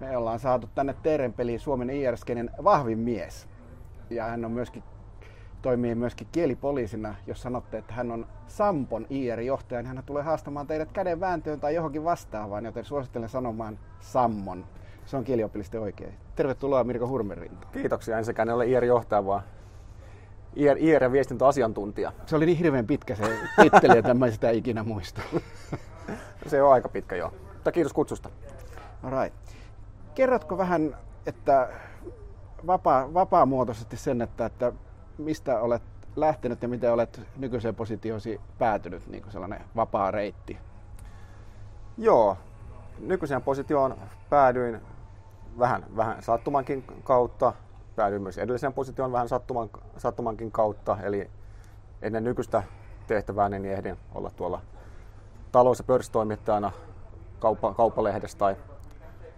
Me ollaan saatu tänne Teeren peliin Suomen IRSKenen vahvin mies. Ja hän on myöskin, toimii myöskin kielipoliisina, jos sanotte, että hän on Sampon IR-johtaja, niin hän tulee haastamaan teidät käden vääntöön tai johonkin vastaavaan, joten suosittelen sanomaan Sammon. Se on kieliopillisesti oikein. Tervetuloa Mirko Hurmerinta. Kiitoksia. En sekään ole IR-johtaja, vaan IR, IR- ja viestintäasiantuntija. Se oli niin hirveän pitkä se titteli, että mä sitä ikinä muista. Se on aika pitkä jo. Mutta kiitos kutsusta. Alright. Kerrotko vähän, että vapaa, vapaamuotoisesti sen, että, että mistä olet lähtenyt ja miten olet nykyiseen positiosi päätynyt, niin kuin sellainen vapaa reitti? Joo, nykyiseen positioon päädyin vähän, vähän sattumankin kautta. Päädyin myös edelliseen positioon vähän sattuman, sattumankin kautta. Eli ennen nykyistä tehtävää niin ehdin olla tuolla talous- ja pörssitoimittajana kauppa, kauppalehdessä tai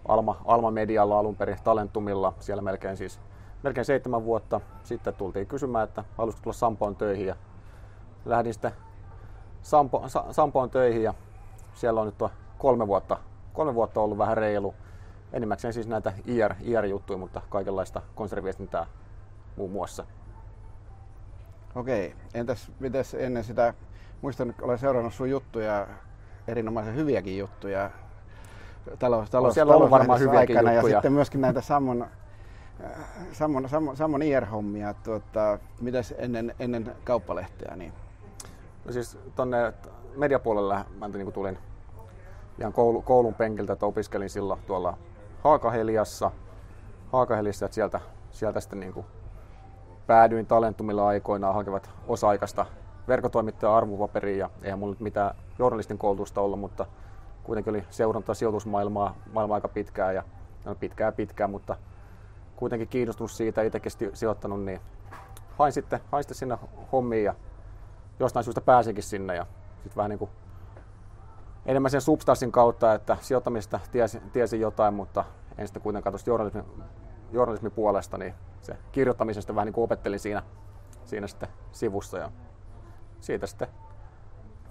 Alma, Alma Medialla alun perin Talentumilla. Siellä melkein siis melkein seitsemän vuotta. Sitten tultiin kysymään, että halusitko tulla Sampoon töihin ja lähdin sitten Sampo, Sa, Sampoon töihin ja siellä on nyt tuo kolme vuotta, kolme vuotta ollut vähän reilu. Enimmäkseen siis näitä IR, IR-juttuja, mutta kaikenlaista konserviestintää muun muassa. Okei, entäs mites ennen sitä, muistan, olen seurannut sun juttuja, erinomaisen hyviäkin juttuja talous, talous, siellä on varmaan hyviäkin aikana, juttuja. ja sitten myöskin näitä Sammon, äh, Sammon, Sammon, Sammon IR-hommia, tuota, mitäs ennen, ennen kauppalehteä? Niin? No siis tonne mediapuolelle mä niin tulin ihan koulu, koulun penkiltä, että opiskelin silloin tuolla Haakaheliassa, Haakaheliassa että sieltä, sieltä sitten niin kuin päädyin talentumilla aikoinaan hakevat osa-aikaista verkotoimittaja arvopaperiin ja eihän mulla nyt mitään journalistin koulutusta ollut, mutta kuitenkin oli seuranta sijoitusmaailmaa maailmaa aika pitkään ja no pitkään pitkään, mutta kuitenkin kiinnostunut siitä, itsekin sijoittanut, niin hain sitten, hain sitten sinne hommiin ja jostain syystä pääsinkin sinne ja sitten vähän niin kuin enemmän sen substanssin kautta, että sijoittamista tiesi, tiesi jotain, mutta en sitten kuitenkaan tuosta journalismin, journalismin puolesta, niin se kirjoittamisen sitten vähän niin kuin opettelin siinä, siinä sitten sivussa ja siitä sitten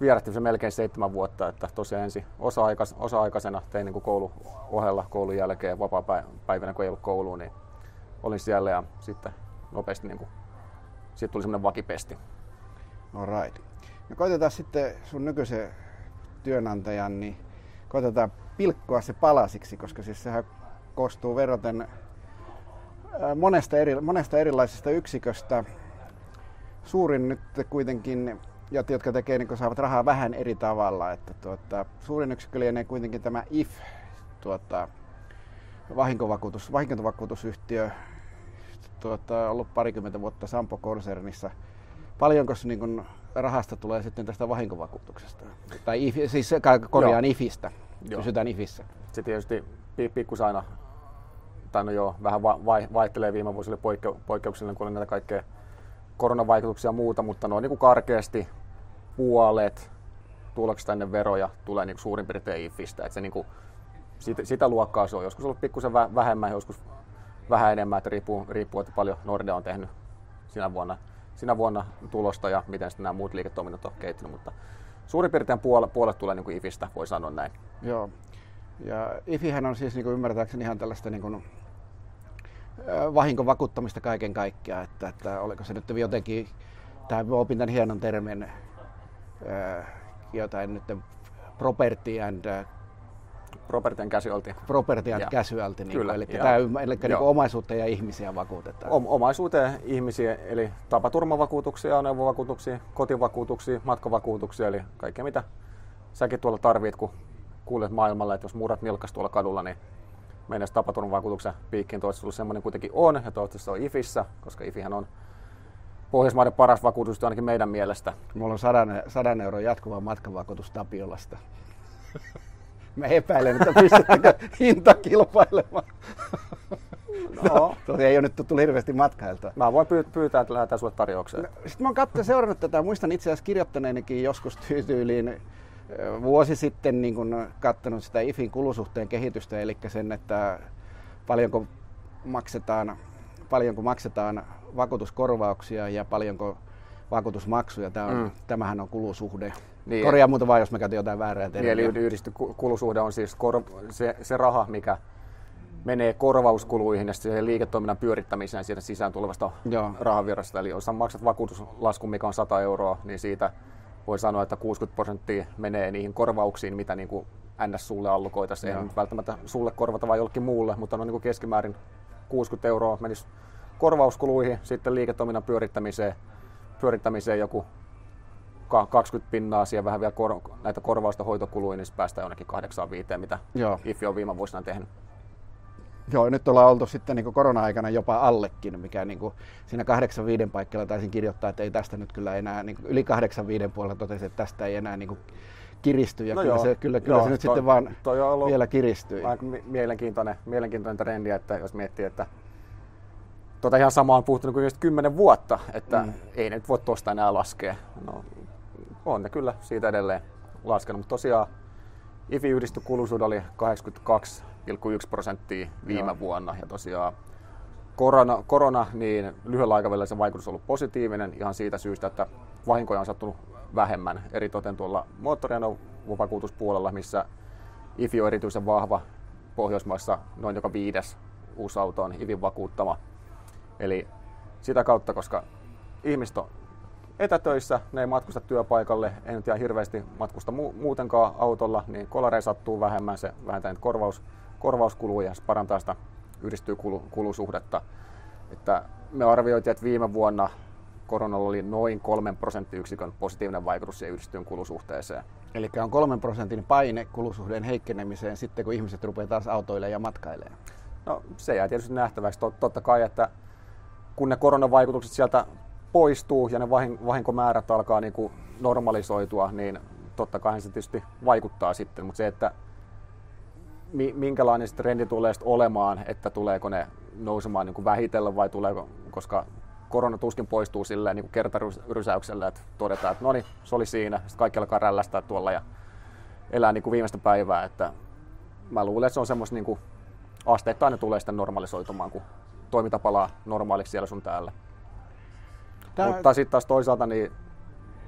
vierähti se melkein seitsemän vuotta, että tosiaan ensin osa-aikais, osa-aikaisena tein niin kuin koulu ohella koulun jälkeen vapaa-päivänä, kun ei ollut kouluun, niin olin siellä ja sitten nopeasti niin kuin, siitä tuli semmoinen vakipesti. Alright. No koitetaan sitten sun nykyisen työnantajan, niin koitetaan pilkkoa se palasiksi, koska siis sehän koostuu verraten monesta, eri, monesta erilaisesta yksiköstä. Suurin nyt kuitenkin, jotka tekee, niin saavat rahaa vähän eri tavalla. Että tuota, suurin yksikkö lienee kuitenkin tämä IF, tuota, vahinkovakuutus, vahinkovakuutusyhtiö, tuota, ollut parikymmentä vuotta Sampo-konsernissa. Paljonko niin kun, rahasta tulee sitten tästä vahinkovakuutuksesta? Tai if, siis korjaan Joo. IFistä, Joo. pysytään IFissä. Se tietysti pikkus aina, tai no joo, vähän vai, vaihtelee viime vuosille poikke, poikkeuksellinen, kun oli näitä kaikkea koronavaikutuksia ja muuta, mutta noin niin kuin karkeasti puolet tuloksista ennen veroja tulee niin kuin suurin piirtein IFistä. Että se niin kuin, sitä, sitä luokkaa se on. Joskus ollut pikkusen vähemmän, joskus vähän enemmän, että riippuu, riippuu että paljon Nordea on tehnyt sinä vuonna, sinä vuonna tulosta ja miten sitten nämä muut liiketoiminnot on kehittynyt, mutta suurin piirtein puolet, puolet tulee niin kuin IFistä, voi sanoa näin. Joo. Ja IFIhän on siis niin kuin ymmärtääkseni ihan tällaista niin kuin, vahinkovakuuttamista kaiken kaikkiaan, että, että oliko se nyt jotenkin, tämä opin tämän hienon termin, jotain nyt property and Property and casualty. Property and casualty, niin Kyllä, eli, tämä, eli niin omaisuutta ja ihmisiä vakuutetaan. O- omaisuuteen ihmisiä, eli tapaturmavakuutuksia, ajoneuvovakuutuksia, kotivakuutuksia, matkavakuutuksia, eli kaikkea mitä säkin tuolla tarvit, kun kuulet maailmalla, että jos murrat nilkas tuolla kadulla, niin mennessä tapaturmavakuutuksen piikkiin toivottavasti semmoinen kuitenkin on, ja toivottavasti se on IFissä, koska IFihän on Pohjoismaiden paras vakuutus ainakin meidän mielestä. Mulla on sadan, sadan euron jatkuva matkavakuutus Tapiolasta. Mä epäilen, että pystytäänkö hinta kilpailemaan. No. Tosi ei ole nyt tullut hirveästi matkailta. Mä voin pyytää, että lähdetään sulle tarjoukseen. No, Sitten mä oon katso, seurannut tätä, muistan itse asiassa kirjoittaneenikin joskus tyyliin vuosi sitten niin kun katsonut sitä IFin kulusuhteen kehitystä, eli sen, että paljonko maksetaan, paljonko maksetaan vakuutuskorvauksia ja paljonko vakuutusmaksuja. Tämä on, mm. Tämähän on kulusuhde. Niin, Korjaa muuta vaan, jos mä käytin jotain väärää termiä. Niin, eli yhdisty kulusuhde on siis kor- se, se raha, mikä menee korvauskuluihin ja siihen liiketoiminnan pyörittämiseen siitä sisään tulevasta Joo. rahavirrasta. Eli jos maksat vakuutuslaskun, mikä on 100 euroa, niin siitä voi sanoa, että 60 prosenttia menee niihin korvauksiin, mitä niin kuin NS sulle allokoitaisiin. Ei nyt välttämättä sulle korvata vai jollekin muulle, mutta on niin kuin keskimäärin 60 euroa menisi korvauskuluihin, sitten liiketoiminnan pyörittämiseen, pyörittämiseen joku 20 pinnaa siihen vähän vielä kor- näitä korvausta hoitokuluihin, niin päästään jonnekin 8-5, mitä Joo. IFI on viime vuosina tehnyt. Joo, nyt ollaan oltu sitten niin korona-aikana jopa allekin, mikä niin kuin siinä 85 paikalla taisin kirjoittaa, että ei tästä nyt kyllä enää, niin yli 85 puolella totesi, että tästä ei enää niin kuin kiristy ja no kyllä, joo, se, kyllä, kyllä joo, se nyt toi, sitten vaan toi on ollut vielä kiristyy. Aika mielenkiintoinen, mielenkiintoinen trendi, että jos miettii, että tota ihan samaa on puhuttu kuin 10 vuotta, että mm. ei ne nyt voi tuosta enää laskea. No, on ne kyllä siitä edelleen laskenut, mutta tosiaan IFI-yhdistö kuluisuus oli 82,1 prosenttia viime Joo. vuonna ja tosiaan korona, korona niin lyhyellä aikavälillä se vaikutus on ollut positiivinen ihan siitä syystä, että vahinkoja on sattunut vähemmän, eritoten tuolla moottoriajoneuvovakuutuspuolella, missä IFI on erityisen vahva Pohjoismaissa noin joka viides uusi auto on IFin vakuuttama. Eli sitä kautta, koska ihmiset on etätöissä, ne ei matkusta työpaikalle, ei nyt ihan hirveästi matkusta mu- muutenkaan autolla, niin kolareja sattuu vähemmän, se vähentää korvaus, korvauskuluja ja se parantaa sitä yhdistyy kulu, kulusuhdetta. Että me arvioitiin, että viime vuonna koronalla oli noin 3 prosenttiyksikön positiivinen vaikutus siihen yhdistyyn kulusuhteeseen. Eli on 3 prosentin paine kulusuhteen heikkenemiseen sitten, kun ihmiset rupeaa taas autoille ja matkailemaan? No se jää tietysti nähtäväksi. Totta kai, että kun ne koronavaikutukset sieltä poistuu ja ne vahinkomäärät alkaa niin kuin normalisoitua, niin totta kai se tietysti vaikuttaa sitten, mutta se, että minkälainen trendi tulee olemaan, että tuleeko ne nousemaan niin kuin vähitellen vai tuleeko, koska korona tuskin poistuu silleen niin kuin kertarysäyksellä, että todetaan, että no niin, se oli siinä, sitten kaikki alkaa rällästää tuolla ja elää niin kuin viimeistä päivää, että mä luulen, että se on semmoista niin kuin asteittain ne tulee sitten normalisoitumaan, kun toiminta palaa normaaliksi siellä sun täällä. Tää... Mutta sitten taas toisaalta niin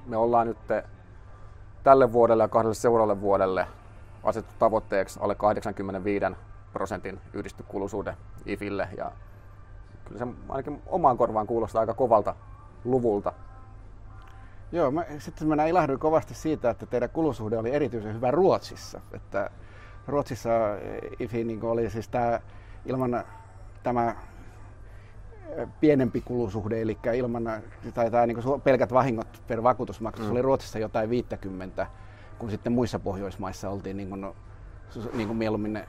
me ollaan nyt tälle vuodelle ja kahdelle seuraavalle vuodelle asetettu tavoitteeksi alle 85 prosentin yhdistykuluisuuden IFille ja kyllä se ainakin omaan korvaan kuulostaa aika kovalta luvulta. Joo, mä, sitten mä ilahduin kovasti siitä, että teidän kulusuhde oli erityisen hyvä Ruotsissa. Että Ruotsissa IFI niin oli siis tämä ilman tämä pienempi kulusuhde, eli ilman, tai tämä, niin pelkät vahingot per vakuutusmaksu, mm. oli Ruotsissa jotain 50, kun sitten muissa Pohjoismaissa oltiin niin kuin, niin kuin mieluummin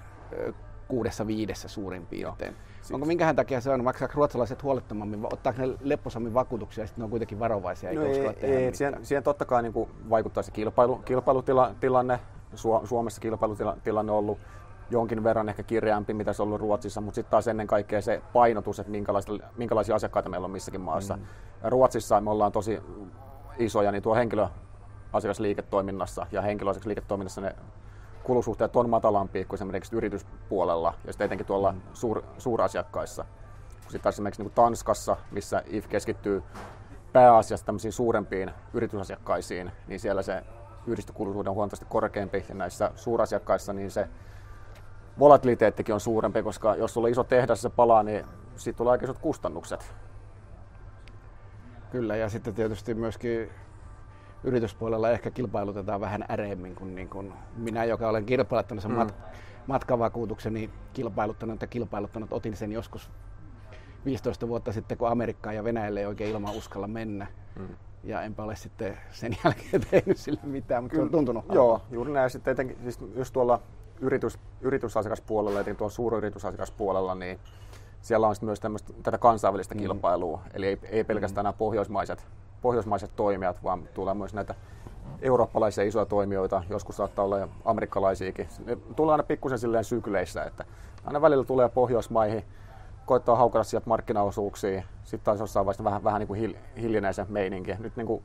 kuudessa viidessä suurin piirtein. Joo. Onko minkähän takia se on? Maksaako ruotsalaiset huolettomammin, ottaako ne lepposammin vakuutuksia ja sitten ne on kuitenkin varovaisia? No ei, ei, ei siihen, siihen, totta kai niin kuin vaikuttaa se kilpailu, kilpailutilanne. Suomessa kilpailutilanne on ollut jonkin verran ehkä kirjaampi, mitä se on ollut Ruotsissa, mutta sitten taas ennen kaikkea se painotus, että minkälaisia asiakkaita meillä on missäkin maassa. Mm. Ruotsissa me ollaan tosi isoja, niin tuo henkilöasiakasliiketoiminnassa ja henkilöasiakasliiketoiminnassa ne kulusuhteet on matalampia kuin esimerkiksi yrityspuolella ja sitten etenkin tuolla mm. suur, suurasiakkaissa. Sitten esimerkiksi niin Tanskassa, missä IF keskittyy pääasiassa tämmöisiin suurempiin yritysasiakkaisiin, niin siellä se yhdistökuluisuuden on huomattavasti korkeampi ja näissä suurasiakkaissa niin se volatiliteettikin on suurempi, koska jos sulla iso tehdas se palaa, niin siitä tulee aika isot kustannukset. Kyllä, ja sitten tietysti myöskin yrityspuolella ehkä kilpailutetaan vähän äreemmin kuin, niin kuin minä, joka olen kilpailuttanut sen mm. mat- matkavakuutukseni kilpailuttanut ja kilpailuttanut. Otin sen joskus 15 vuotta sitten, kun Amerikkaan ja Venäjälle ei oikein ilman uskalla mennä. Mm. Ja enpä ole sitten sen jälkeen tehnyt sille mitään, mutta Kyllä, se on tuntunut Joo, juuri näin. Sitten etenkin, siis just tuolla yritys, yritysasiakaspuolella, eli tuolla suuryritysasiakaspuolella, niin siellä on myös tätä kansainvälistä mm. kilpailua. Eli ei, ei pelkästään mm. nämä pohjoismaiset, pohjoismaiset toimijat, vaan tulee myös näitä eurooppalaisia isoja toimijoita, joskus saattaa olla amerikkalaisiakin. Ne tulee aina pikkusen silleen sykleissä, että aina välillä tulee Pohjoismaihin, koittaa haukata sieltä markkinaosuuksia, sitten taas jossain vaiheessa vähän, vähän niin kuin hil, hiljenee meininki. Nyt niin kuin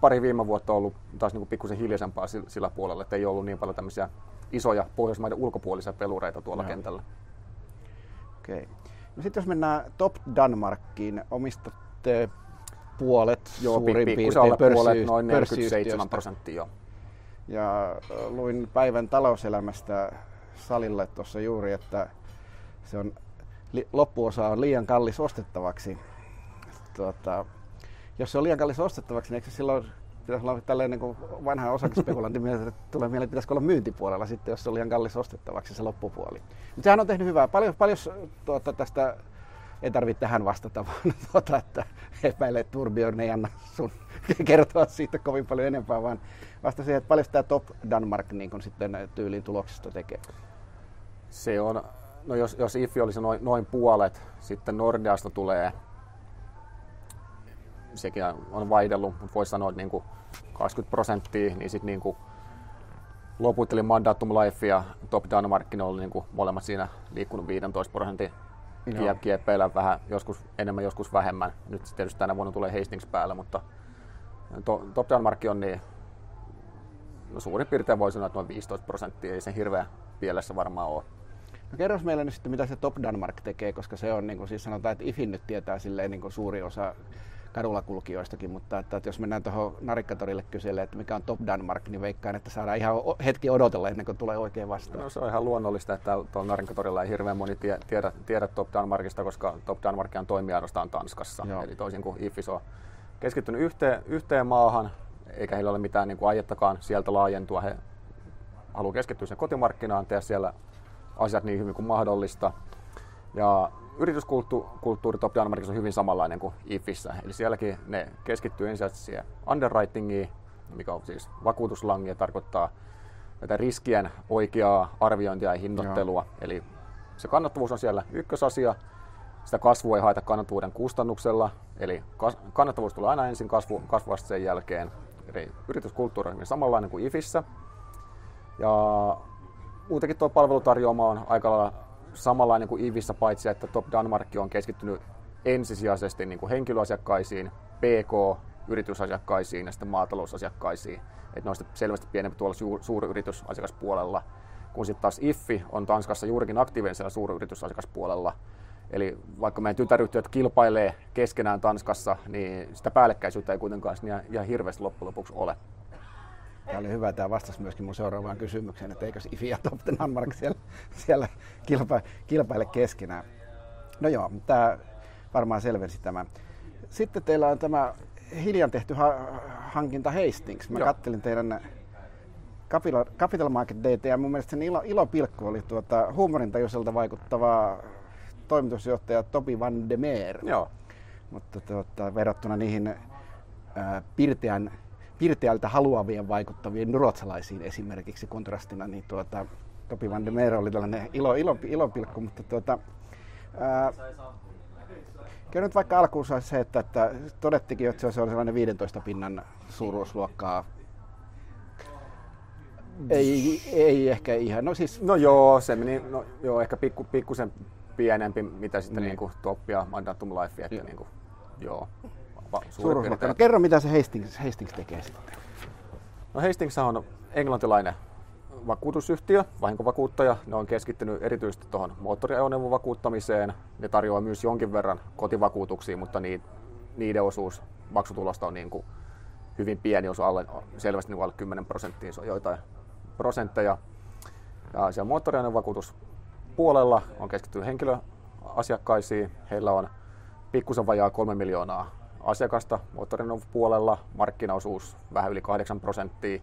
pari viime vuotta on ollut taas niin kuin pikkusen hiljaisempaa sillä, sillä puolella, että ei ollut niin paljon tämmöisiä isoja Pohjoismaiden ulkopuolisia pelureita tuolla no. kentällä. Okei. Okay. No sitten jos mennään Top Danmarkkiin, omistatte puolet joo, suurin piirtein puolet, noin 47 prosenttia. Ja luin päivän talouselämästä salille tuossa juuri, että se on, li, loppuosa on liian kallis ostettavaksi. Tuota, jos se on liian kallis ostettavaksi, niin eikö se silloin pitäisi olla tälleen niin kuin vanha osakespekulantti että tulee mieleen, pitäisikö olla myyntipuolella sitten, jos se on liian kallis ostettavaksi se loppupuoli. Mutta sehän on tehnyt hyvää. Paljon, paljon tuota, tästä ei tarvitse tähän vastata, vaan tuota, että epäilee, että Turbjörn ei anna sun kertoa siitä kovin paljon enempää, vaan vasta siihen, että paljon tämä Top Danmark niin kun sitten tyyliin tuloksista tekee. Se on, no jos, jos IFI olisi noin, noin puolet, sitten Nordeasta tulee, sekin on vaihdellut, mutta voisi sanoa, että niin kuin 20 prosenttia, niin sitten niin kuin loput eli Mandatum Life ja Top ne oli niin kuin molemmat siinä liikkunut 15 prosentin kieppeillä vähän, joskus enemmän, joskus vähemmän. Nyt tietysti tänä vuonna tulee Hastings päällä, mutta to, Top Danmark on niin, no suurin piirtein voi sanoa, että noin 15 prosenttia, ei se hirveä pielessä varmaan ole. No kerros meille nyt sitten, mitä se Top Danmark tekee, koska se on, niin kuin siis sanotaan, että IFIN nyt tietää silleen niin kuin suuri osa kadulla kulkijoistakin, mutta että, että jos mennään tuohon Narikkatorille kyselemään, että mikä on Top Danmark, niin veikkaan, että saadaan ihan hetki odotella ennen kuin tulee oikein vastaan. No se on ihan luonnollista, että tuolla Narikkatorilla ei hirveän moni tie, tiedä, tiedä Top Danmarkista, koska Top Danmark on toimia ainoastaan Tanskassa. Joo. Eli toisin kuin IFIS on keskittynyt yhteen, yhteen maahan, eikä heillä ole mitään niin kuin aiettakaan sieltä laajentua. He haluaa keskittyä sen kotimarkkinaan, tehdä siellä asiat niin hyvin kuin mahdollista. Ja yrityskulttuuri Top Danmarkissa on hyvin samanlainen kuin IFissä. Eli sielläkin ne keskittyy ensisijaisesti siihen underwritingiin, mikä on siis vakuutuslangia, tarkoittaa tätä riskien oikeaa arviointia ja hinnoittelua. Joo. Eli se kannattavuus on siellä ykkösasia. Sitä kasvua ei haeta kannattavuuden kustannuksella, eli kannattavuus tulee aina ensin kasvu, kasvuvasta sen jälkeen. Eli yrityskulttuuri on samanlainen kuin IFissä. Ja muutenkin tuo palvelutarjoama on aika lailla samanlainen kuin Ivissä, paitsi että Top Danmark on keskittynyt ensisijaisesti niin kuin henkilöasiakkaisiin, PK, yritysasiakkaisiin ja sitten maatalousasiakkaisiin. Että noista selvästi pienempi tuolla suur, suuryritysasiakaspuolella, kun sitten taas IFFI on Tanskassa juurikin aktiivinen siellä suuryritysasiakaspuolella. Eli vaikka meidän tytäryhtiöt kilpailee keskenään Tanskassa, niin sitä päällekkäisyyttä ei kuitenkaan ihan hirveästi loppujen lopuksi ole. Tämä oli hyvä, tämä vastasi myöskin mun seuraavaan kysymykseen, että eikö IFI ja Danmark siellä, siellä kilpa, kilpaile keskenään. No joo, tämä varmaan selvensi tämän. Sitten teillä on tämä hiljan tehty ha- hankinta Hastings. Mä joo. kattelin teidän Capital, Capital Market Data ja mun mielestä sen ilo, ilopilkku oli tuota, huumorintajuiselta vaikuttava toimitusjohtaja Topi van de Meer. Joo. Mutta tuota, verrattuna niihin ää, pirteän pirteältä haluavien vaikuttavien ruotsalaisiin esimerkiksi kontrastina, niin tuota, Topi van de Meer oli tällainen ilo, ilo, ilopilkku, mutta tuota, ää, Kerro nyt vaikka alkuun se, että, että todettikin, että se on sellainen 15 pinnan suuruusluokkaa. Ei, ei ehkä ihan. No, siis... no joo, se meni no, joo, ehkä pikku, pikkusen pienempi, mitä sitten niin. niin Toppia Mandatum Life, että niin kuin, joo suuruusluokka. No, kerro, mitä se Hastings, Hastings tekee sitten. No Hastings on englantilainen vakuutusyhtiö, vahinkovakuuttaja. Ne on keskittynyt erityisesti tuohon moottoriajoneuvon vakuuttamiseen. Ne tarjoaa myös jonkin verran kotivakuutuksia, mutta niiden osuus maksutulosta on niin kuin hyvin pieni, jos alle, selvästi niin alle 10 prosenttia, se on joitain prosentteja. Ja siellä moottoriajoneuvovakuutuspuolella on keskittynyt henkilöasiakkaisiin. Heillä on pikkusen vajaa 3 miljoonaa asiakasta moottorin puolella, markkinaosuus vähän yli 8 prosenttia.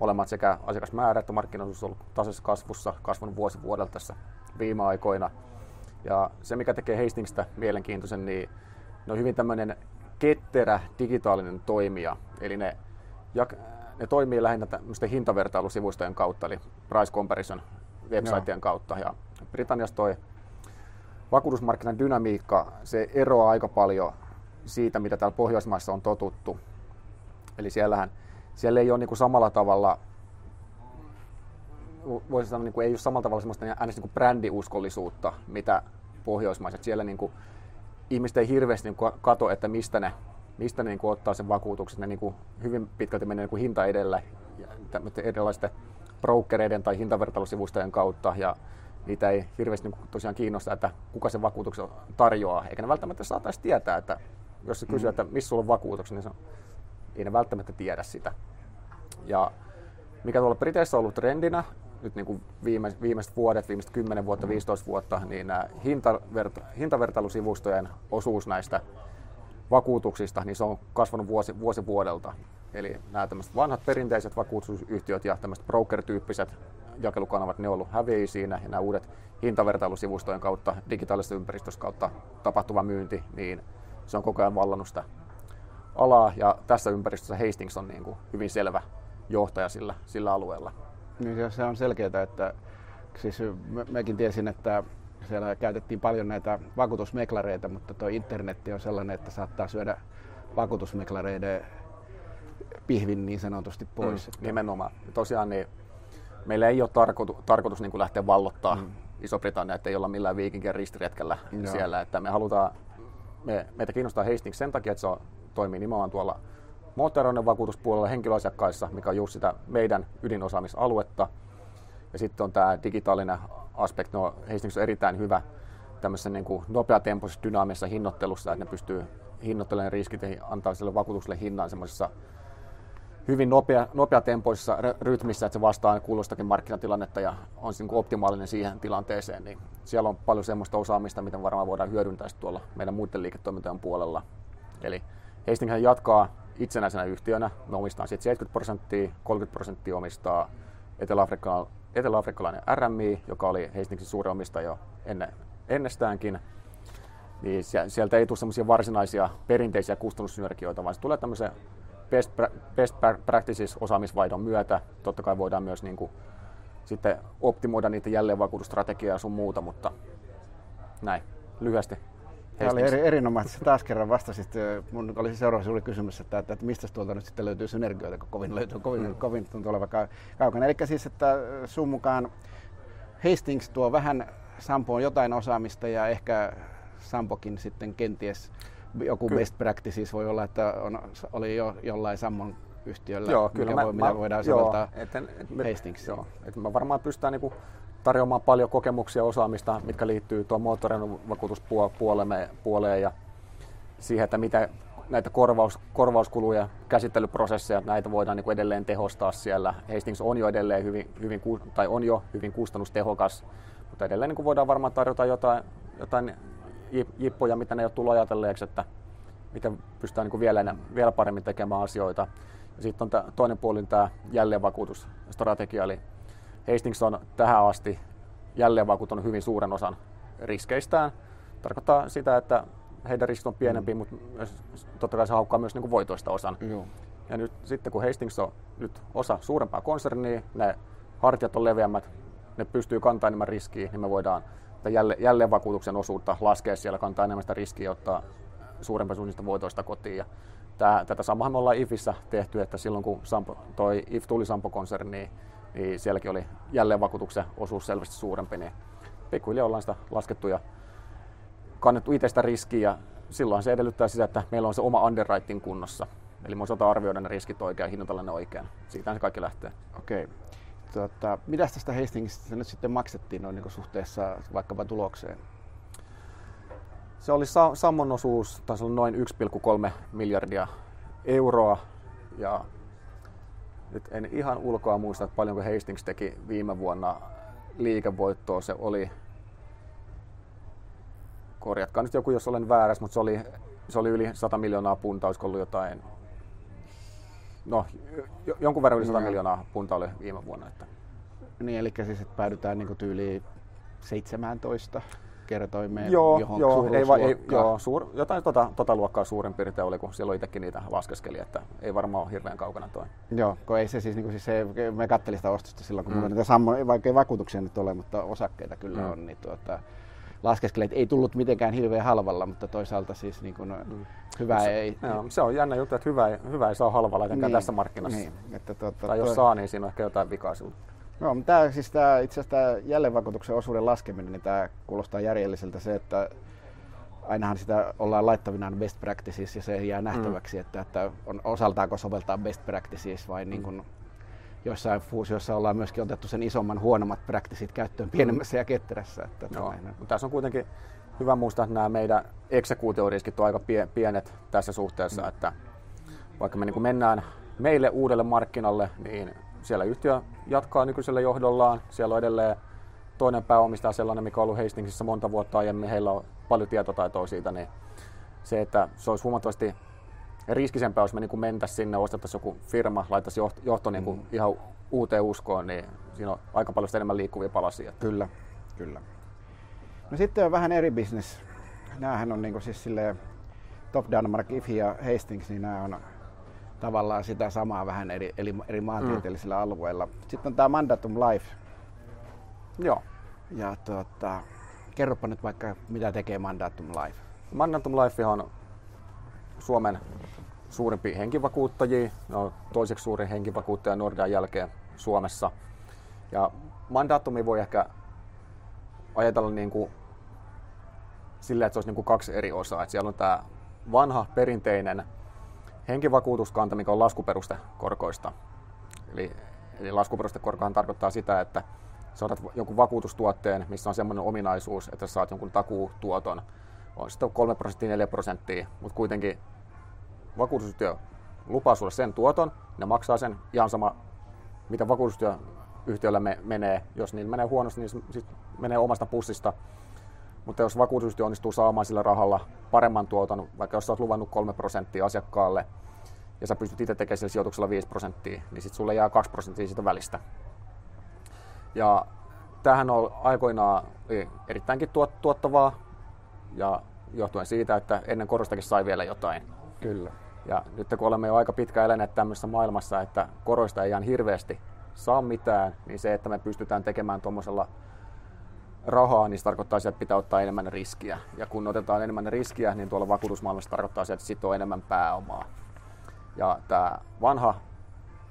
Molemmat sekä asiakasmäärä että markkinaosuus on ollut tasaisessa kasvussa, kasvanut vuosi vuodelta tässä viime aikoina. Ja se, mikä tekee Hastingsista mielenkiintoisen, niin ne on hyvin tämmöinen ketterä digitaalinen toimija. Eli ne, ne toimii lähinnä tämmöisten hintavertailusivustojen kautta, eli price comparison websiteien kautta. Ja Britanniassa toi vakuutusmarkkinan dynamiikka, se eroaa aika paljon siitä, mitä täällä Pohjoismaissa on totuttu. Eli siellähän, siellä ei ole niin kuin samalla tavalla, voisi sanoa, niin kuin, ei ole samalla tavalla sellaista äänestä niin brändiuskollisuutta, mitä Pohjoismaissa. Siellä niin kuin, ihmiset ei hirveästi niin kuin, kato, että mistä ne, mistä ne niin kuin, ottaa sen vakuutuksen. Ne niin kuin, hyvin pitkälti menee niin kuin, hinta edellä erilaisten brokereiden tai hintavertailusivustojen kautta. Ja niitä ei hirveästi niin kuin, tosiaan kiinnosta, että kuka sen vakuutuksen tarjoaa. Eikä ne välttämättä saataisi tietää, että jos se kysyy, mm. että missä sulla on vakuutus, niin se on, ei ne välttämättä tiedä sitä. Ja mikä tuolla Briteissä on ollut trendinä, nyt niin kuin viime, viimeiset vuodet, viimeiset 10 vuotta, 15 vuotta, niin nämä hintaverta, hintavertailusivustojen osuus näistä vakuutuksista, niin se on kasvanut vuosi, vuosi vuodelta. Eli nämä tämmöiset vanhat perinteiset vakuutusyhtiöt ja tämmöiset broker-tyyppiset jakelukanavat, ne on ollut häviä siinä, ja nämä uudet hintavertailusivustojen kautta, digitaalisesta ympäristöstä kautta tapahtuva myynti, niin se on koko ajan vallannut sitä alaa, ja tässä ympäristössä Hastings on niin kuin hyvin selvä johtaja sillä, sillä alueella. Niin se on selkeää, että siis mekin tiesin, että siellä käytettiin paljon näitä vakuutusmeklareita, mutta tuo internetti on sellainen, että saattaa syödä vakuutusmeklareiden pihvin niin sanotusti pois. Mm, nimenomaan. Tosiaan niin meillä ei ole tarkoitu, tarkoitus niin kuin lähteä vallottaa mm. Iso-Britannia, että ei olla millään viikinkien ristiretkellä Joo. siellä. Että me halutaan, me, meitä kiinnostaa Hastings sen takia, että se on, toimii nimenomaan tuolla moottoriajoneen vakuutuspuolella henkilöasiakkaissa, mikä on just sitä meidän ydinosaamisaluetta. Ja sitten on tämä digitaalinen aspekti. No, Hastings on erittäin hyvä tämmöisessä niin kuin nopeatempoisessa dynaamisessa hinnoittelussa, että ne pystyy hinnoittelemaan riskit ja antaa sille vakuutukselle hinnan semmoisessa hyvin nopea, nopeatempoisessa rytmissä, että se vastaa kuulostakin markkinatilannetta ja on niin optimaalinen siihen tilanteeseen, niin siellä on paljon semmoista osaamista, mitä varmaan voidaan hyödyntää tuolla meidän muiden liiketoimintojen puolella. Eli Hastings jatkaa itsenäisenä yhtiönä. Me omistaa siitä 70 prosenttia, 30 prosenttia omistaa etelä-afrikkalainen RMI, joka oli Hastingsin suuri omistaja jo ennen, ennestäänkin. Niin sieltä ei tule semmoisia varsinaisia perinteisiä kustannussynergioita, vaan se tulee tämmöisen best, best practices osaamisvaihdon myötä. Totta kai voidaan myös niin kuin, sitten optimoida niitä jälleenvakuutusstrategiaa ja sun muuta, mutta näin lyhyesti Tämä oli eri, erinomaisesti. Taas kerran vastasit. Mun oli seuraava suuri kysymys, että, että, että mistä tuolta nyt sitten löytyy synergioita, kun kovin, löytyy, kovin, mm. kovin tuntuu olevan kaukana. Eli siis, että sun mukaan Hastings tuo vähän Sampoon jotain osaamista ja ehkä Sampokin sitten kenties joku kyllä. best practices voi olla, että on, oli jo jollain Sammon yhtiöllä, joo, kyllä mikä mä, voi, mitä mä, voidaan joo, soveltaa et, et, Hastings. Joo, et mä varmaan pystytään niinku tarjoamaan paljon kokemuksia ja osaamista, mitkä liittyy tuon moottorin vakuutuspuoleen ja siihen, että mitä näitä korvaus, korvauskuluja, käsittelyprosesseja, näitä voidaan niin kuin edelleen tehostaa siellä. Hastings on jo edelleen hyvin, hyvin, tai on jo hyvin kustannustehokas, mutta edelleen niin kuin voidaan varmaan tarjota jotain, jotain jippoja, mitä ne ei ole tullut ajatelleeksi, että miten pystytään niin vielä, vielä paremmin tekemään asioita. Ja sitten on tämä, toinen puoli tämä jälleenvakuutusstrategia, eli Hastings on tähän asti jälleen vakuuttanut hyvin suuren osan riskeistään. Tarkoittaa sitä, että heidän riskit on pienempi, mm. mutta totta kai se haukkaa myös niin kuin voitoista osan. Joo. Ja nyt sitten kun Hastings on nyt osa suurempaa konsernia, ne hartiat on leveämmät, ne pystyy kantamaan enemmän riskiä, niin me voidaan jälleen, jälleen vakuutuksen osuutta laskea siellä, kantaa enemmän sitä riskiä ottaa suurempi osuus voitoista kotiin. Ja tää, tätä samaa me ollaan IFissä tehty, että silloin kun Sampo, toi IF tuli Sampo-konserniin, niin sielläkin oli jälleen vakuutuksen osuus selvästi suurempi, niin pikkuhiljaa ollaan sitä laskettu ja kannettu itse sitä riskiä ja silloin se edellyttää sitä, että meillä on se oma underwriting kunnossa. Eli me osataan arvioida ne riskit oikein ja hinnoitella ne oikein. Siitä se kaikki lähtee. Okei. Okay. Tota, mitä tästä Hastingsista nyt sitten maksettiin noin niin suhteessa vaikkapa tulokseen? Se oli Sa- Sammon osuus, taisi olla noin 1,3 miljardia euroa ja nyt en ihan ulkoa muista, että paljonko Hastings teki viime vuonna liikevoittoa. Se oli, korjatkaa nyt joku, jos olen väärässä, mutta se oli, se oli yli 100 miljoonaa puntaa, olisiko ollut jotain, no jonkun verran yli 100 no, miljoonaa puntaa oli viime vuonna. Että. Niin, eli siis että päädytään niin tyyliin 17 kertoimeen, joo, johon joo, ei, va, ei, joo, suur, jotain tota, tota luokkaa suurin piirtein oli, kun silloin itsekin niitä laskeskeli, että ei varmaan ole hirveän kaukana toi. Joo, kun ei se siis, niin kuin siis se, me kattelin sitä ostosta silloin, kun mm. niitä sammo, vaikka ei vakuutuksia nyt ole, mutta osakkeita kyllä mm. on, niin tuota, laskeskeli, että ei tullut mitenkään hirveän halvalla, mutta toisaalta siis niin kuin, mm. hyvä se, ei... Joo, se on jännä juttu, että hyvä ei, hyvä ei saa halvalla etenkään niin, tässä markkinassa. Niin, että tuota, tai jos toi... saa, niin siinä on ehkä jotain vikaa sinulla. Joo, mutta tämä, siis tämä, itse asiassa tämä jälleenvakuutuksen osuuden laskeminen, niin tämä kuulostaa järjelliseltä se, että ainahan sitä ollaan laittavina best practices ja se jää nähtäväksi, mm. että, että on osaltaako soveltaa best practices vai mm. niin kuin joissain fuusioissa ollaan myöskin otettu sen isomman huonommat practiceit käyttöön pienemmässä mm. ja ketterässä. Että Joo. Mutta tässä on kuitenkin hyvä muistaa, että nämä meidän eksekuutioriskit on aika pienet tässä suhteessa, mm. että vaikka me niin mennään meille uudelle markkinalle, niin siellä yhtiö jatkaa nykyisellä johdollaan. Siellä on edelleen toinen pääomistaja sellainen, mikä on ollut Hastingsissa monta vuotta aiemmin. Heillä on paljon tietotaitoa siitä, niin se, että se olisi huomattavasti riskisempää, jos me niin mentäisiin sinne, ostettaisiin joku firma, laittaisi johto, johto niin kuin mm. ihan uuteen uskoon, niin siinä on aika paljon enemmän liikkuvia palasia. Kyllä, kyllä. No sitten on vähän eri bisnes. Nämähän on niin kuin siis silleen, Top Danmark, IFI ja Hastings, niin nämä on tavallaan sitä samaa vähän eri, eri, eri maantieteellisillä mm. alueilla. Sitten on tämä Mandatum Life. Joo. Ja tuota, kerropa nyt vaikka, mitä tekee Mandatum Life. Mandatum Life on Suomen suurimpi henkivakuuttajia, no, toiseksi suurin henkivakuuttaja Nordean jälkeen Suomessa. Ja mandaatumi voi ehkä ajatella niin kuin sillä, että se olisi niin kuin kaksi eri osaa. Että siellä on tämä vanha perinteinen henkivakuutuskanta, mikä on laskuperustekorkoista. Eli, eli laskuperustekorkohan tarkoittaa sitä, että sä otat jonkun vakuutustuotteen, missä on sellainen ominaisuus, että saat jonkun takuutuoton, on sitten 3 prosenttia, 4 prosenttia, mutta kuitenkin vakuutusyhtiö lupaa sulle sen tuoton, ne maksaa sen ihan sama, mitä vakuutusyhtiöllä me, menee. Jos niillä menee huonosti, niin sit menee omasta pussista. Mutta jos vakuutusyhtiö onnistuu saamaan sillä rahalla paremman tuoton, vaikka jos sä oot luvannut 3 prosenttia asiakkaalle, ja sä pystyt itse tekemään sillä sijoituksella 5 prosenttia, niin sitten sulle jää 2 prosenttia siitä välistä. Ja tämähän on aikoinaan erittäinkin tuottavaa, ja johtuen siitä, että ennen korostakin sai vielä jotain. Kyllä. Ja nyt kun olemme jo aika pitkä eläneet tämmöisessä maailmassa, että koroista ei ihan hirveästi saa mitään, niin se, että me pystytään tekemään tuommoisella rahaa, niin se tarkoittaa että pitää ottaa enemmän riskiä. Ja kun otetaan enemmän riskiä, niin tuolla vakuutusmaailmassa tarkoittaa että sitoo enemmän pääomaa. Ja tämä vanha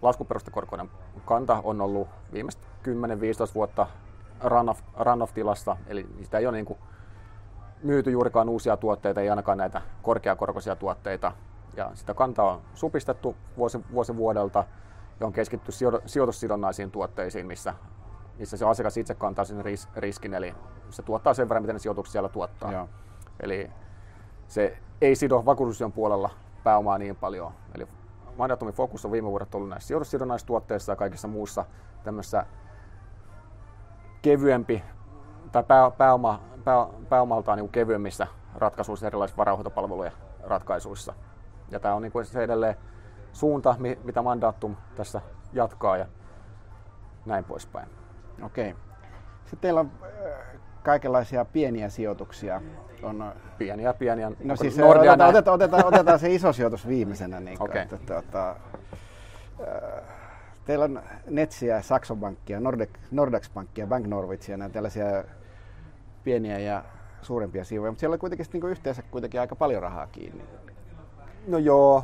laskuperustekorkoinen kanta on ollut viimeiset 10-15 vuotta run-off-tilassa, eli sitä ei ole niin kuin myyty juurikaan uusia tuotteita, ei ainakaan näitä korkeakorkoisia tuotteita. Ja sitä kantaa on supistettu vuosi, vuosi vuodelta ja on keskitty sijoitussidonnaisiin tuotteisiin, missä, missä se asiakas itse kantaa sen ris, riskin, eli se tuottaa sen verran, miten ne sijoitukset siellä tuottaa. Joo. Eli se ei sido vakuutusyhtiön puolella pääomaa niin paljon. Eli mandatumin fokus on viime vuodet ollut näissä sijoitussidonnaistuotteissa ja kaikissa muussa tämmöisessä kevyempi tai pää, pääoma, pää, pääomaltaan niin kevyemmissä ratkaisuissa, erilaisissa varainhoitopalvelujen ratkaisuissa. Ja tämä on niin kuin se edelleen suunta, mitä Mandatum tässä jatkaa ja näin poispäin. Okei. Sitten teillä on äh, kaikenlaisia pieniä sijoituksia. On, äh, pieniä, pieniä. No siis otetaan, otetaan, otetaan, otetaan, se iso sijoitus viimeisenä. Niin okay. että, tuota, äh, teillä on Netsiä, Saxon Bankia, Nordex, Nordex Bankia, Bank Norwichia, näitä tällaisia pieniä ja suurempia siivoja, mutta siellä on kuitenkin niin yhteensä kuitenkin aika paljon rahaa kiinni. No joo,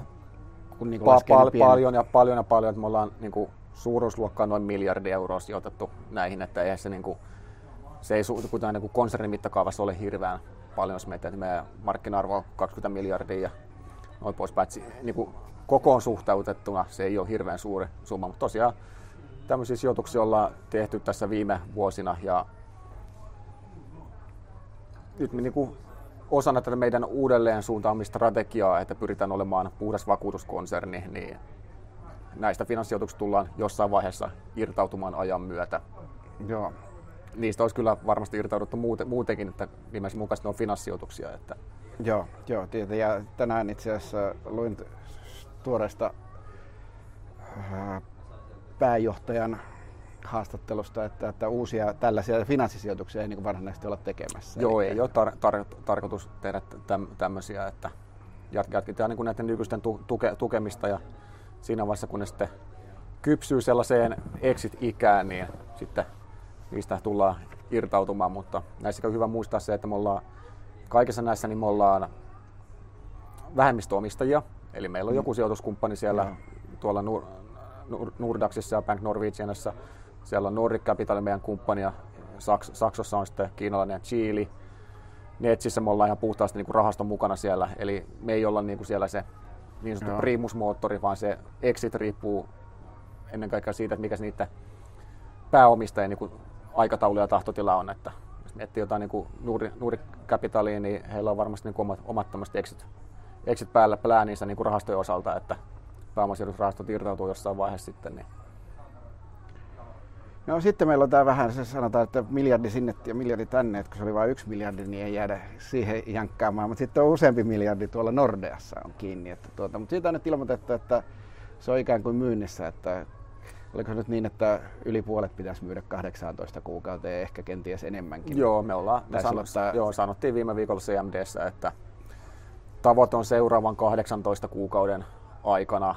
kun niin pa- pal- pieni... paljon ja paljon ja paljon, että me ollaan niin kuin, suuruusluokkaa noin miljardi euroa sijoitettu näihin, että eihän se, niin kuin, se ei su- kuten niin kuin konsernin mittakaavassa ole hirveän paljon, jos miettii, että meidän markkina-arvo on 20 miljardia ja noin poispäin. Niin kuin, kokoon suhteutettuna se ei ole hirveän suuri summa, mutta tosiaan tämmöisiä sijoituksia ollaan tehty tässä viime vuosina ja nyt me niin kuin osana tätä meidän uudelleen suuntaamista strategiaa, että pyritään olemaan puhdas vakuutuskonserni, niin näistä finanssijoituksista tullaan jossain vaiheessa irtautumaan ajan myötä. Joo. Niistä olisi kyllä varmasti irtauduttu muutenkin, että nimensä mukaisesti ne on finanssijoituksia. Että... Joo, joo tietä. Ja tänään itse asiassa luin tuoreesta äh, pääjohtajan haastattelusta, että, että uusia tällaisia finanssisijoituksia ei niin varsinaisesti olla tekemässä. Joo, Eli... ei ole tar- tar- tarkoitus tehdä täm- tämmöisiä, että jatketaan niin näiden nykyisten tuke- tukemista ja siinä vaiheessa, kun ne sitten kypsyy sellaiseen exit-ikään, niin sitten niistä tullaan irtautumaan, mutta näissä on hyvä muistaa se, että me ollaan kaikessa näissä niin me ollaan vähemmistöomistajia, eli meillä on joku mm. sijoituskumppani siellä mm. tuolla Nur, Nur, Nordaxissa ja Bank Norwegianissa, siellä on Nordic Capital meidän kumppania, Saks, Saksossa on sitten kiinalainen ja Chile. Netsissä me ollaan ihan puhtaasti niin kuin rahaston mukana siellä, eli me ei olla niin kuin siellä se niin sanottu Joo. primusmoottori, vaan se exit riippuu ennen kaikkea siitä, että mikä se niiden pääomistajien niin aikataulu ja tahtotila on. Että jos miettii jotain niin Nuuri, Nuuri Capitalia, niin heillä on varmasti niin kuin omat, omat exit, exit päällä pläänissä niin kuin rahastojen osalta, että pääomasijoitusrahastot irtautuu jossain vaiheessa sitten, niin No sitten meillä on tämä vähän, se sanotaan, että miljardi sinne ja miljardi tänne, että kun se oli vain yksi miljardi, niin ei jäädä siihen jankkaamaan. Mutta sitten on useampi miljardi tuolla Nordeassa on kiinni. Että tuota, mutta siitä on nyt ilmoitettu, että se on ikään kuin myynnissä, että oliko se nyt niin, että yli puolet pitäisi myydä 18 kuukauteen, ehkä kenties enemmänkin. Joo, me ollaan, me sanot, ottaa... joo, sanottiin viime viikolla CMDssä, että tavoite on seuraavan 18 kuukauden aikana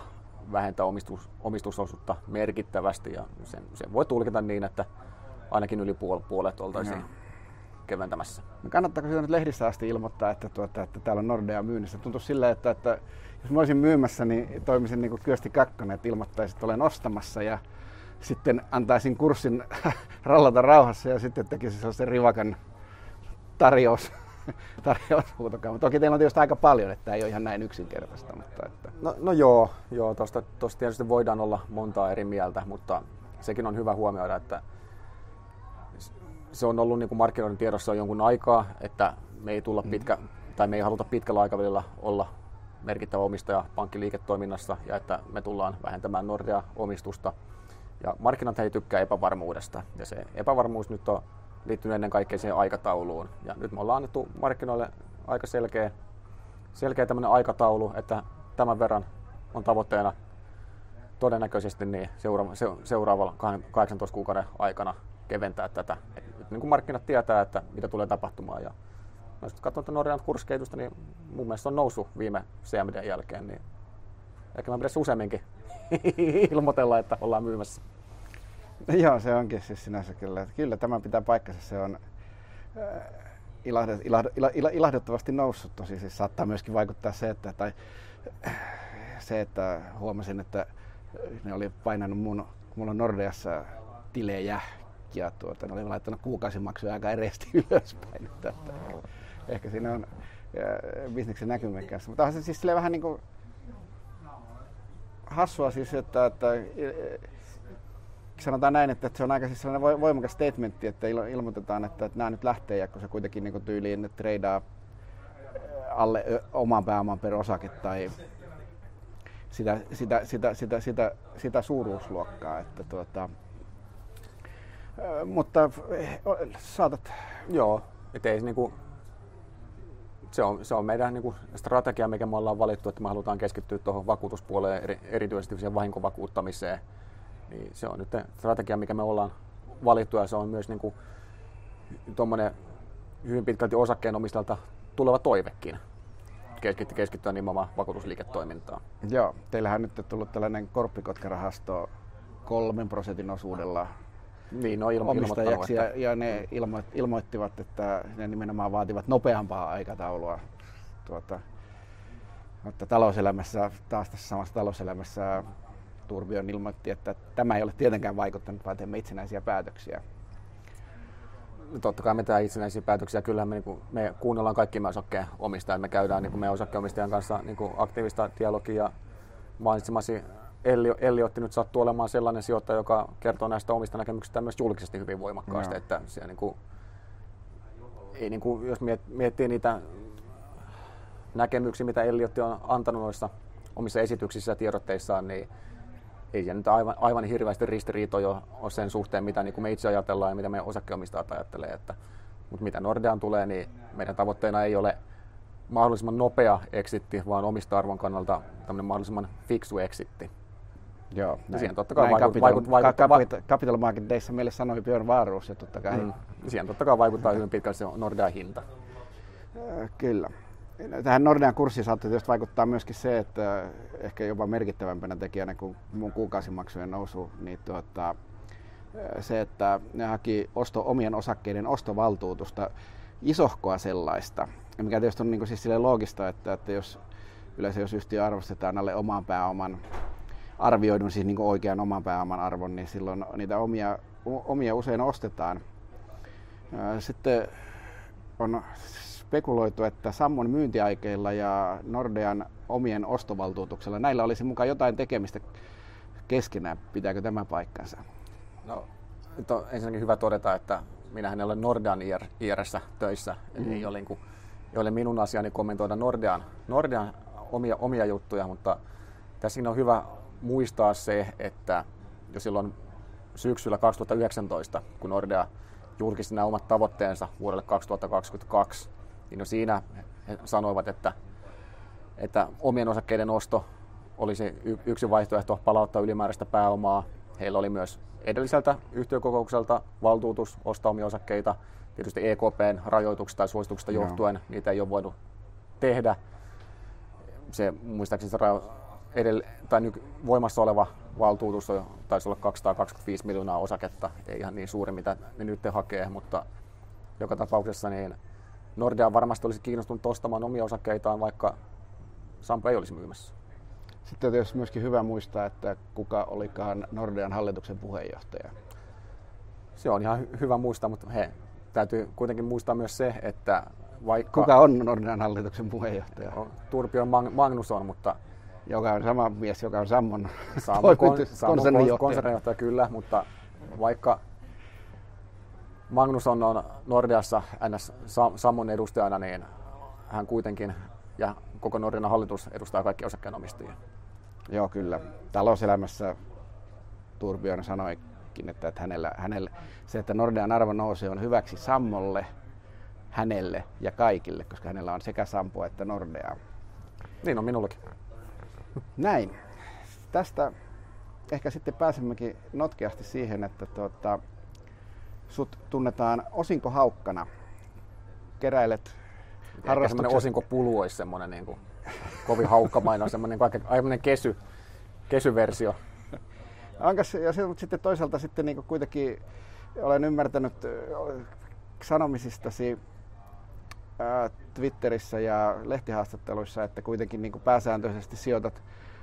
vähentää omistus, omistusosuutta merkittävästi ja sen, sen voi tulkita niin, että ainakin yli puol, puolet oltaisiin no. keventämässä. No kannattaako sitä nyt lehdissä asti ilmoittaa, että, tuota, että täällä on Nordea myynnissä? Tuntuu sillä, että, että jos mä olisin myymässä, niin toimisin niin kuin Kyösti Kakkonen, että ilmoittaisin, että olen ostamassa ja sitten antaisin kurssin rallata rauhassa ja sitten tekisin sellaisen rivakan tarjous tarjoushuutokaan. Toki teillä on tietysti aika paljon, että tämä ei ole ihan näin yksinkertaista. Mutta että... no, no joo, joo tuosta, tuosta tietysti voidaan olla montaa eri mieltä, mutta sekin on hyvä huomioida, että se on ollut niin kuin markkinoiden tiedossa jonkun aikaa, että me ei, tulla mm. pitkä, tai me ei haluta pitkällä aikavälillä olla merkittävä omistaja pankkiliiketoiminnassa ja että me tullaan vähentämään Nordea-omistusta. Ja markkinat ei tykkää epävarmuudesta ja se epävarmuus nyt on liittynyt ennen kaikkea siihen aikatauluun. Ja nyt me ollaan annettu markkinoille aika selkeä, selkeä tämmöinen aikataulu, että tämän verran on tavoitteena todennäköisesti niin seuraava, se, seuraavalla 18 kuukauden aikana keventää tätä. Et, et, niin kuin markkinat tietää, että mitä tulee tapahtumaan. Ja jos katsotaan Norjan kurssikehitystä, niin mun mielestä on noussut viime CMD jälkeen, niin ehkä mä pitäisi useamminkin ilmoitella, että ollaan myymässä. Joo, se onkin siis sinänsä kyllä. Kyllä tämä pitää paikkansa. Se on äh, ilahduttavasti noussut tosi. Siis saattaa myöskin vaikuttaa se, että, tai, äh, se, että huomasin, että ne oli painanut mun, mulla on Nordeassa tilejä ja tuota, ne oli laittanut kuukausimaksuja aika ereesti ylöspäin. Että, että, ehkä siinä on äh, bisneksen näkymäkään. Mutta on se siis vähän niin kuin hassua siis, että, että sanotaan näin, että se on aika siis sellainen voimakas statementti, että ilmoitetaan, että, että nämä nyt lähtee ja kun se kuitenkin niin tyyliin treidaa alle oman pääoman per osake tai sitä, sitä, sitä, sitä, sitä, sitä suuruusluokkaa. Että tuota, mutta eh, saatat... Joo, ettei se niinku, se on, se on meidän niin kuin strategia, mikä me ollaan valittu, että me halutaan keskittyä tuohon vakuutuspuoleen, erityisesti siihen vahinkovakuuttamiseen niin se on nyt strategia, mikä me ollaan valittu ja se on myös niin kuin tuommoinen hyvin pitkälti osakkeenomistajalta tuleva toivekin keskittyä, keskittyä nimenomaan vakuutusliiketoimintaan. Joo, teillähän nyt on tullut tällainen korppikotkarahasto kolmen prosentin osuudella niin, no ilmo- omistajaksi ja, ja ne ilmo- ilmoittivat, että ne nimenomaan vaativat nopeampaa aikataulua. Tuota, mutta talouselämässä, taas tässä samassa talouselämässä Turbion ilmoitti, että tämä ei ole tietenkään vaikuttanut, vaan teemme itsenäisiä päätöksiä. No totta kai me tehdään itsenäisiä päätöksiä. Kyllähän me, niin kuin, me kuunnellaan kaikki meidän osakkeen omistajat. Me käydään niin kuin meidän osakkeenomistajan kanssa niin kuin aktiivista dialogia. Mainitsemasi Elli, Elli otti nyt sattuu olemaan sellainen sijoittaja, joka kertoo näistä omista näkemyksistä myös julkisesti hyvin voimakkaasti. Että siellä, niin kuin, ei, niin kuin, jos miettii niitä näkemyksiä, mitä Elliot on antanut noissa omissa esityksissä ja tiedotteissaan, niin ei se nyt aivan, aivan hirveästi ristiriitoja ole sen suhteen, mitä niin kuin me itse ajatellaan ja mitä meidän osakkeenomistajat ajattelee. Että, mutta mitä Nordean tulee, niin meidän tavoitteena ei ole mahdollisimman nopea exitti, vaan omista arvon kannalta tämmöinen mahdollisimman fiksu exitti. Joo, näin, siihen totta kai vaikut, capital, vaikut, capital, capital Market Dayssä meille sanoi Björn Vaaruus ja totta kai. Mm, siihen totta kai vaikuttaa hyvin pitkälti se Nordean hinta. Kyllä tähän Nordean kurssiin saattaa tietysti vaikuttaa myöskin se, että ehkä jopa merkittävämpänä tekijänä kuin mun kuukausimaksujen nousu, niin tuota, se, että ne haki osto, omien osakkeiden ostovaltuutusta, isohkoa sellaista. Mikä tietysti on niin siis loogista, että, että jos yleensä jos yhtiö arvostetaan alle oman pääoman, arvioidun siis niin oikean oman pääoman arvon, niin silloin niitä omia, omia usein ostetaan. Sitten on spekuloitu, että Sammon myyntiaikeilla ja Nordean omien ostovaltuutuksella, näillä olisi mukaan jotain tekemistä keskenään. Pitääkö tämä paikkansa? No, nyt on ensinnäkin hyvä todeta, että minähän en ole Nordean IR, IRssä töissä, eli mm. ei, ole, niin kuin, ei ole minun asiani kommentoida Nordean, Nordean omia, omia juttuja, mutta tässä on hyvä muistaa se, että jo silloin syksyllä 2019, kun Nordea julkisti nämä omat tavoitteensa vuodelle 2022, niin jo siinä he sanoivat, että, että omien osakkeiden osto olisi yksi vaihtoehto palauttaa ylimääräistä pääomaa. Heillä oli myös edelliseltä yhtiökokoukselta valtuutus ostaa omia osakkeita. Tietysti EKPn rajoituksista tai suosituksista johtuen Joo. niitä ei ole voinut tehdä. Se muistaakseni se edell- tai nyky- voimassa oleva valtuutus on, taisi olla 225 miljoonaa osaketta, ei ihan niin suuri mitä ne nyt hakee, mutta joka tapauksessa niin Nordea varmasti olisi kiinnostunut ostamaan omia osakkeitaan, vaikka Sampo ei olisi myymässä. Sitten on tietysti myöskin hyvä muistaa, että kuka olikaan Nordean hallituksen puheenjohtaja. Se on ihan hy- hyvä muistaa, mutta he, täytyy kuitenkin muistaa myös se, että vaikka... Kuka on Nordean hallituksen puheenjohtaja? Turbio Magnusson, mutta joka on sama mies, joka on Sammon, Sammon kon, konsernijohtaja. konsernijohtaja. kyllä, mutta vaikka Magnus on Nordeassa NS Sammon edustajana, niin hän kuitenkin ja koko Nordean hallitus edustaa kaikki osakkeenomistajia. Joo, kyllä. Talouselämässä Turbion sanoikin, että, että hänellä, hänellä, se, että Nordean arvo nousee, on hyväksi Sammolle, hänelle ja kaikille, koska hänellä on sekä Sampo että Nordea. Niin on minullakin. Näin. Tästä ehkä sitten pääsemmekin notkeasti siihen, että tuota, sut tunnetaan osinkohaukkana. Keräilet harrastuksen. osinkopulu olisi semmoinen niin kuin, kovin haukkamainen, semmoinen aivan kesy, kesyversio. Ankas, ja sitten toisaalta sitten niin kuitenkin olen ymmärtänyt sanomisistasi Twitterissä ja lehtihaastatteluissa, että kuitenkin niin pääsääntöisesti sijoitat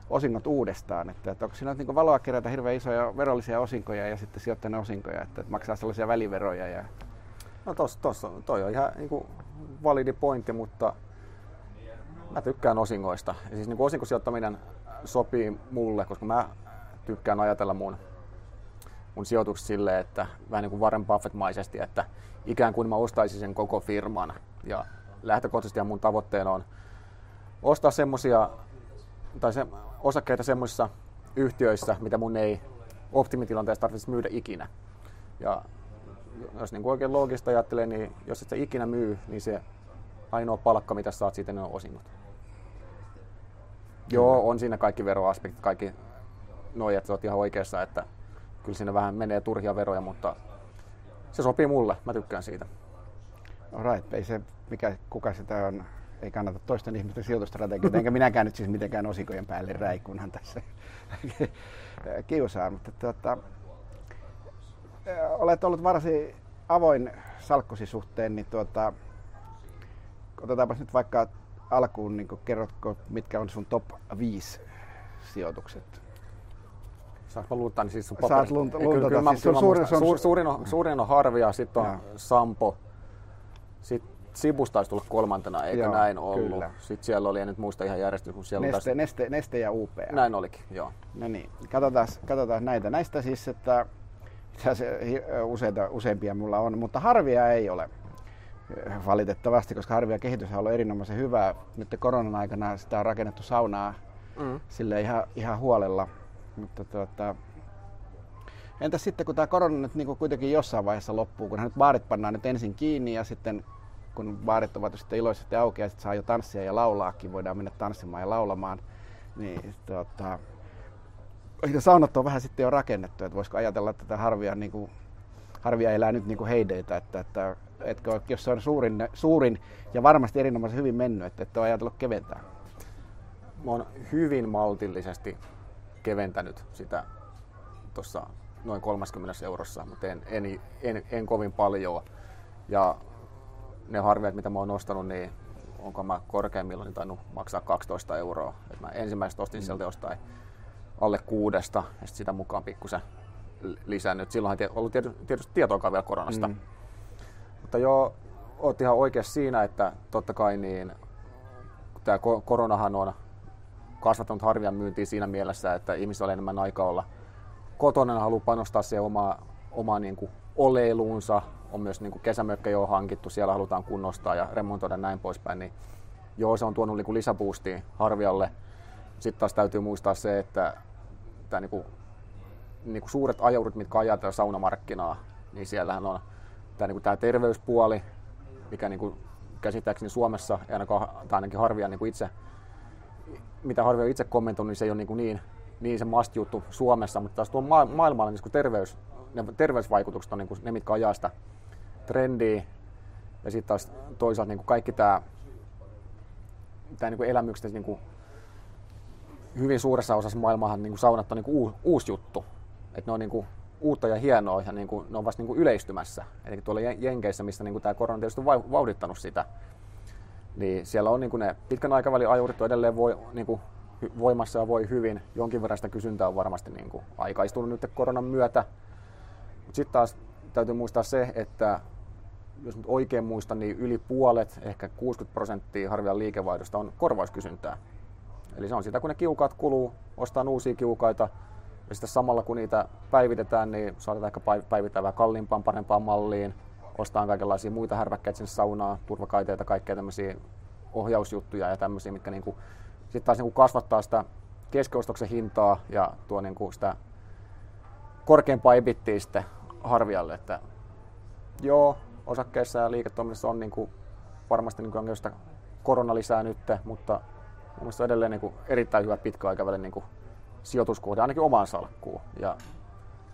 osingot uudestaan. Että, että onko siinä niin valoa kerätä hirveän isoja verollisia osinkoja ja sitten sijoittaa ne osinkoja, että, että maksaa sellaisia väliveroja? Ja... No tossa, tossa, toi on ihan niin kuin validi pointti, mutta mä tykkään osingoista. Ja siis niin kuin osinkosijoittaminen sopii mulle, koska mä tykkään ajatella mun, mun sijoitukset silleen, että vähän niin kuin Warren Buffett-maisesti, että ikään kuin mä ostaisin sen koko firman ja lähtökohtaisesti mun tavoitteena on ostaa semmoisia tai se, osakkeita semmoisissa yhtiöissä, mitä mun ei optimitilanteessa tarvitsisi myydä ikinä. Ja jos niin oikein loogista ajattelee, niin jos et sä ikinä myy, niin se ainoa palkka, mitä saat siitä, ne on osingot. Joo, on siinä kaikki veroaspektit, kaikki noin, että oot ihan oikeassa, että kyllä siinä vähän menee turhia veroja, mutta se sopii mulle, mä tykkään siitä. Alright, ei se, mikä, kuka sitä on, ei kannata toisten ihmisten sijoitustrategioita, enkä minäkään nyt siis mitenkään osikojen päälle räikunhan tässä kiusaan, mutta tuota, olet ollut varsin avoin salkkusi suhteen, niin tuota, otetaanpa nyt vaikka alkuun, niin kerrotko, mitkä on sun top 5 sijoitukset? Saanko mä luuttaa, niin siis sun Saat lunt, luntata. Kyllä, siis sun suurin, suur, suurin, on, suurin on Harvia, sitten on ja. Sampo, sitten Sibus taisi tulla kolmantena, eikö joo, näin ollut? Kyllä. Sitten siellä oli, en nyt muista ihan järjestys, kun siellä neste, taisi... neste, neste ja UPA. Näin olikin, joo. No niin, katsotaan, katsotaan näitä. Näistä siis, että useita, useampia mulla on, mutta harvia ei ole valitettavasti, koska harvia kehitys on ollut erinomaisen hyvää. Nyt koronan aikana sitä on rakennettu saunaa mm. sille ihan, ihan huolella. Mutta tuota, entä sitten kun tämä korona nyt niin kuitenkin jossain vaiheessa loppuu, kun nyt baarit pannaan nyt ensin kiinni ja sitten kun baarit ovat sitten iloisesti auki ja sitten saa jo tanssia ja laulaakin, voidaan mennä tanssimaan ja laulamaan, niin tuota, saunat on vähän sitten jo rakennettu, että voisiko ajatella että harvia, niin kuin, harvia elää nyt niin kuin heideitä, että, että, että jos se on suurin, suurin ja varmasti erinomaisen hyvin mennyt, että et ole ajatellut keventää. Mä oon hyvin maltillisesti keventänyt sitä tuossa noin 30 eurossa, mutta en, en, en, en kovin paljon. Ja ne harviat, mitä mä oon ostanut, niin onko mä korkeimmillaan niin tainnut maksaa 12 euroa. Et mä ensimmäisestä ostin mm. sieltä jostain alle kuudesta ja sit sitä mukaan pikkusen lisännyt. Silloin ei ollut tietysti tietoakaan vielä koronasta. Mm. Mutta joo, oot ihan oikeassa siinä, että totta kai niin, tämä koronahan on kasvattanut harvian myyntiä siinä mielessä, että ihmisillä on enemmän aikaa olla kotona ja haluaa panostaa siihen omaa, omaa niin kuin oleiluunsa. On myös niin kuin kesämökkä jo hankittu, siellä halutaan kunnostaa ja remontoida näin poispäin. Niin joo, se on tuonut niin lisäboostia harvialle. Sitten taas täytyy muistaa se, että tämä niin kuin niin kuin suuret ajoudut, mitkä ajaa tätä saunamarkkinaa, niin siellähän on tämä, niin kuin tämä terveyspuoli, mikä niin kuin käsittääkseni Suomessa, ainakaan, tai ainakin Harvia niin kuin itse, mitä Harvia itse kommentoinut, niin se ei ole niin, kuin niin, niin se must juttu Suomessa, mutta taas tuolla maailmalla niin kuin terveys, ne terveysvaikutukset on niin kuin ne, mitkä ajaa sitä trendiä, ja sitten taas toisaalta niin kaikki tämä, tämä niin elämykset niin kuin hyvin suuressa osassa maailmaa niin kuin saunat on niin kuin uusi juttu. Että ne on niin kuin uutta ja hienoa ja niin kuin, ne on vasta niin kuin yleistymässä. Eli tuolla Jenkeissä, missä niin kuin tämä korona tietysti on vauhdittanut sitä, niin siellä on niin kuin ne pitkän aikavälin ajurit edelleen voi, niin kuin voimassa ja voi hyvin. Jonkin verran sitä kysyntää on varmasti niin kuin aikaistunut nyt koronan myötä. Mutta sitten taas täytyy muistaa se, että jos nyt oikein muistan, niin yli puolet, ehkä 60 prosenttia Harvian liikevaihdosta on korvauskysyntää. Eli se on sitä, kun ne kiukaat kuluu, ostaa uusia kiukaita, ja sitten samalla kun niitä päivitetään, niin saatetaan ehkä päivittää vähän kalliimpaan, parempaan malliin, ostaa kaikenlaisia muita härväkkäitä sinne saunaan, turvakaiteita, kaikkea tämmöisiä ohjausjuttuja ja tämmöisiä, mitkä niinku, sitten taas niinku kasvattaa sitä keskiostoksen hintaa ja tuo niinku sitä korkeampaa ebittiä sitten harvialle. Että joo, osakkeissa ja liiketoiminnassa on niinku varmasti niinku on sitä korona lisää nyt, mutta mun mielestä edelleen niin kuin erittäin hyvä pitkäaikavälin niin kuin sijoituskohde, ainakin omaan salkkuun. Ja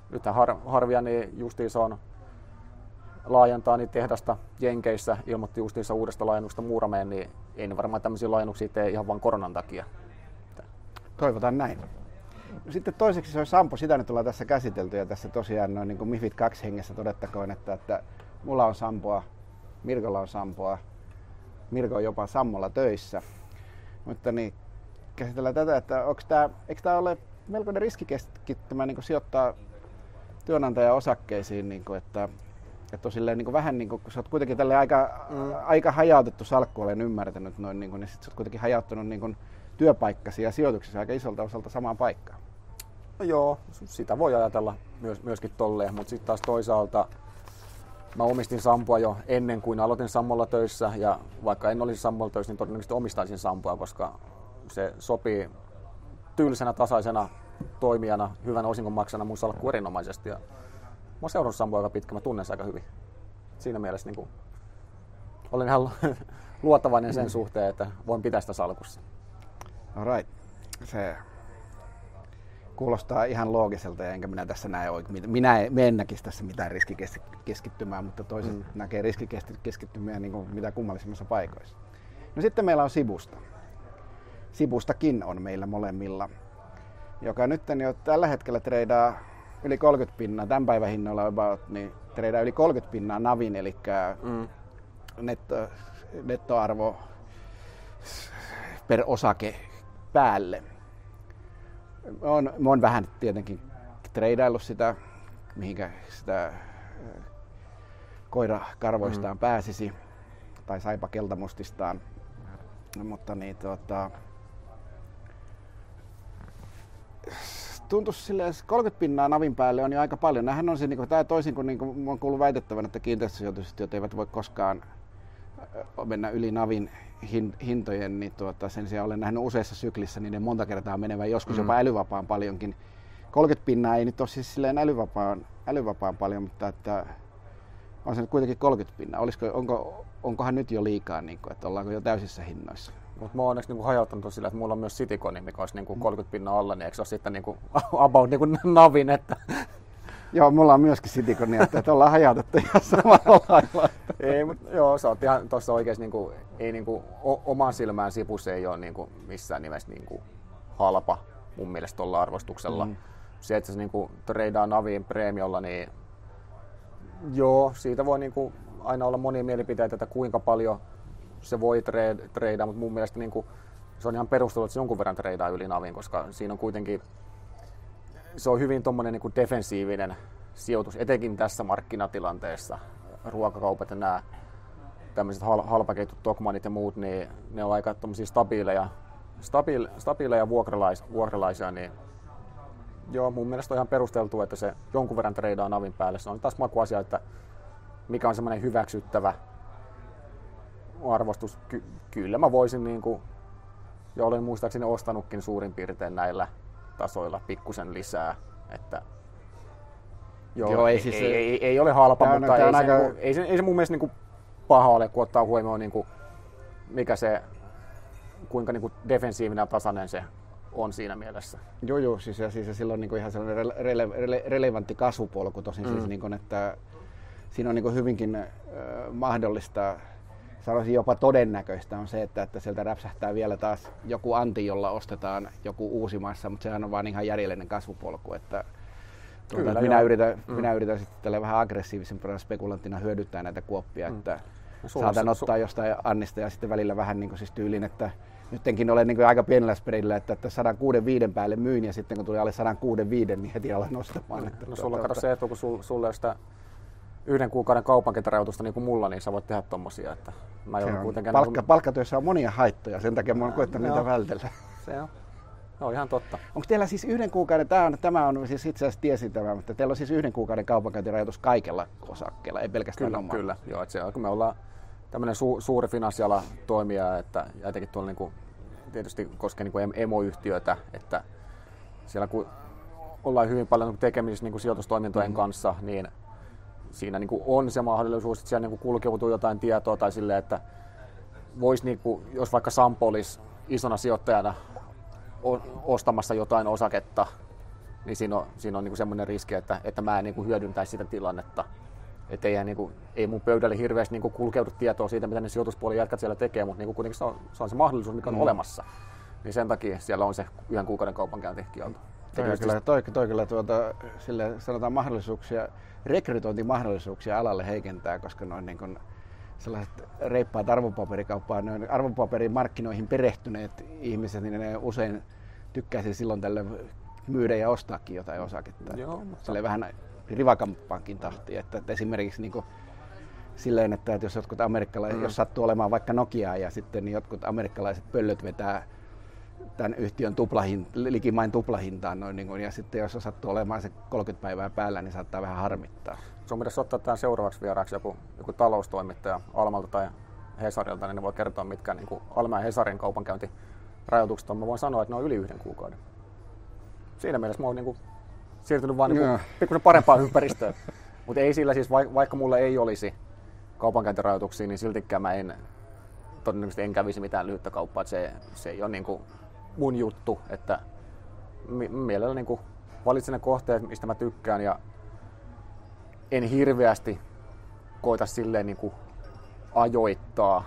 nythän har, Harvia niin justiinsa on laajentaa niin tehdasta Jenkeissä, ilmoitti justiinsa uudesta laajennuksesta Muurameen, niin ei ne varmaan tämmöisiä laajennuksia tee ihan vain koronan takia. Toivotaan näin. Sitten toiseksi se on Sampo, sitä nyt ollaan tässä käsitelty ja tässä tosiaan noin niin kuin Mifit 2 hengessä todettakoon, että, että mulla on Sampoa, Mirkolla on Sampoa, Mirko on jopa Sammolla töissä. Mutta niin, käsitellään tätä, että onko tämä, eikö tämä ole melkoinen riskikeskittymä niin sijoittaa työnantajan osakkeisiin, niin kuin, että, että on silleen, niin kuin vähän niin kuin, kun sä oot kuitenkin tälle aika, mm. aika hajautettu salkku, olen ymmärtänyt noin, niin, kuin, niin sit sä oot kuitenkin hajauttanut niin kuin, työpaikkasi ja sijoituksesi aika isolta osalta samaan paikkaan. No joo, sitä voi ajatella myös, myöskin tolleen, mutta sitten taas toisaalta Mä omistin Sampua jo ennen kuin aloitin Sammolla töissä ja vaikka en olisi Sammolla töissä, niin todennäköisesti omistaisin Sampua, koska se sopii tylsänä, tasaisena toimijana, hyvän osinkon maksana mun salkku erinomaisesti. Ja mä seurannut Sampua aika pitkä, mä tunnen sen aika hyvin. Siinä mielessä niin kuin, olen ihan luottavainen sen suhteen, että voin pitää sitä salkussa. Alright. Se kuulostaa ihan loogiselta, ja enkä minä tässä näe oikein. Minä en näkisi tässä mitään riskikeskittymää, mutta toiset mm. näkee riskikeskittymiä niin kuin mitä kummallisimmissa paikoissa. No sitten meillä on Sibusta. Sibustakin on meillä molemmilla, joka nyt jo tällä hetkellä treidaa yli 30 pinnaa, tämän päivän hinnoilla about, niin treidaa yli 30 pinnaa Navin, eli mm. netto, nettoarvo per osake päälle on, mä oon vähän tietenkin treidaillut sitä, mihinkä sitä koira karvoistaan mm. pääsisi, tai saipa keltamustistaan. Mutta niin, tuota, tuntuisi silleen, 30 pinnaa navin päälle on jo aika paljon. Nämähän on se, niin kuin, tämä toisin kuin, niin kuin on kuullut väitettävän, että kiinteistösijoitusyhtiöt eivät voi koskaan mennä yli navin hintojen, niin tuota, sen sijaan olen nähnyt useissa syklissä niiden monta kertaa menevän, joskus mm. jopa älyvapaan paljonkin. 30 pinnaa ei nyt ole siis silleen älyvapaan, älyvapaan paljon, mutta että on se nyt kuitenkin 30 pinnaa. Olisiko, onko, onkohan nyt jo liikaa, niin kuin, että ollaanko jo täysissä hinnoissa? Mutta mä oon onneksi niin hajauttanut sillä, että mulla on myös Citiconi, mikä olisi niin kuin 30 pinnaa alla, niin eikö se ole sitten niin kuin about niin kuin navin, että Joo, mulla on myöskin Citiconi, että ollaan hajautettu ihan samalla lailla. ei, mutta joo, sä oot ihan tuossa oikeasti niinku, ei niinku, o, oman silmään sipus ei ole niinku, missään nimessä niinku, halpa mun mielestä tuolla arvostuksella. Mm. Se, että se niinku, treidaa Naviin preemiolla, niin joo, siitä voi niinku, aina olla monia mielipiteitä, että kuinka paljon se voi treidaa, mutta mun mielestä niinku, se on ihan perusteltu, että se jonkun verran treidaa yli Navin, koska siinä on kuitenkin se on hyvin tuommoinen niin defensiivinen sijoitus, etenkin tässä markkinatilanteessa. Ruokakaupat ja nämä tämmöiset hal- halpaketjut, Tokmanit ja muut, niin ne on aika stabiileja, stabiil, stabiileja vuokralais, vuokralaisia, niin joo, mun mielestä on ihan perusteltu, että se jonkun verran treidaa navin päälle. Se on taas makuasia, että mikä on semmoinen hyväksyttävä arvostus. Ky- kyllä mä voisin, niin kuin, ja olen muistaakseni ostanutkin suurin piirtein näillä tasoilla pikkusen lisää. Että Joo, Joo ei, siis, ei, ei, ei, ole halpa, mutta on, ei, se, aika... ei, se, ei se mun mielestä niinku paha ole, kun ottaa huomioon niinku, mikä se, kuinka niinku defensiivinen ja tasainen se on siinä mielessä. Joo, joo, siis, ja, siis ja silloin niinku ihan sellainen rele, rele, relevantti kasvupolku tosin, siis mm. siis niinku, että siinä on niinku hyvinkin äh, mahdollista sanoisin jopa todennäköistä on se, että, että sieltä räpsähtää vielä taas joku anti, jolla ostetaan joku uusi massa, mutta sehän on vaan ihan järjellinen kasvupolku. Että, tuota, Kyllä, minä, yritän, mm. minä yritän sitten tällä vähän aggressiivisempana spekulanttina hyödyttää näitä kuoppia, mm. että no, saatan ottaa jostain Annista ja sitten välillä vähän niin kuin siis tyylin, että nyttenkin olen niin aika pienellä spreadillä, että, että 165 päälle myyn ja sitten kun tuli alle 165, niin heti alan nostamaan. No, että, no sulla tuota, se etu, kun sulle sitä yhden kuukauden kaupankäyntärautusta niin kuin mulla, niin sä voit tehdä tommosia. Että mä joudun kuitenkin... Palkka, niin kuin... Palkkatyössä on monia haittoja, sen takia mä oon koettanut niitä vältellä. Se on. No ihan totta. Onko teillä siis yhden kuukauden, tämä on, tämä on siis itse asiassa tiesin tämä, mutta teillä on siis yhden kuukauden kaupankäyntirajoitus kaikella osakkeella, ei pelkästään Kyllä, omalla. kyllä. Joo, että se, kun me ollaan tämmöinen su, suuri finanssiala toimija, että ja etenkin tuolla niin kuin, tietysti koskee niin kuin emoyhtiötä, että siellä kun ollaan hyvin paljon tekemisissä niin kuin sijoitustoimintojen mm-hmm. kanssa, niin siinä niin kuin on se mahdollisuus, että siellä niin kuin kulkeutuu jotain tietoa tai silleen, että voisi, niin kuin, jos vaikka Sampo olisi isona sijoittajana ostamassa jotain osaketta, niin siinä on, siinä on niin kuin semmoinen riski, että, että mä en niin kuin hyödyntäisi sitä tilannetta. Että ei, niin kuin, ei mun pöydälle hirveästi niin kuin kulkeudu tietoa siitä, mitä ne sijoituspuolen jätkät siellä tekee, mutta niin kuin kuitenkin se on, se on se mahdollisuus, mikä on mm. olemassa. Niin sen takia siellä on se yhden kuukauden kaupankäyntikielto. Toi, kyllä, toi, toi kyllä tuota, sille sanotaan mahdollisuuksia rekrytointimahdollisuuksia alalle heikentää, koska noin niin kuin sellaiset reippaat arvopaperikauppaan, noin arvopaperimarkkinoihin perehtyneet ihmiset, niin ne usein tykkäisi silloin tälle myydä ja ostaakin jotain osaketta. Joo, mutta... Sille vähän rivakampaankin tahti. Että, että esimerkiksi niin kuin silleen, että, että jos jotkut amerikkalaiset, mm. jos sattuu olemaan vaikka Nokia ja sitten niin jotkut amerikkalaiset pöllöt vetää tämän yhtiön tuplahin, likimain tuplahintaan. Noin, niin kuin, ja sitten jos sattuu olemaan se 30 päivää päällä, niin saattaa vähän harmittaa. Sun pitäisi ottaa tämän seuraavaksi vieraaksi joku, joku taloustoimittaja Almalta tai Hesarilta, niin ne voi kertoa, mitkä niin kuin Alma ja Hesarin kaupankäyntirajoitukset on. Mä voin sanoa, että ne on yli yhden kuukauden. Siinä mielessä mä oon niin kuin siirtynyt vaan niin pikkusen parempaan ympäristöön. Mutta ei sillä siis, vaikka mulla ei olisi kaupankäyntirajoituksia, niin siltikään mä en todennäköisesti en kävisi mitään lyhyttä kauppaa. se, se ei ole niin kuin mun juttu, että mielellä niin kuin valitsen ne kohteet, mistä mä tykkään ja en hirveästi koita silleen niin kuin ajoittaa.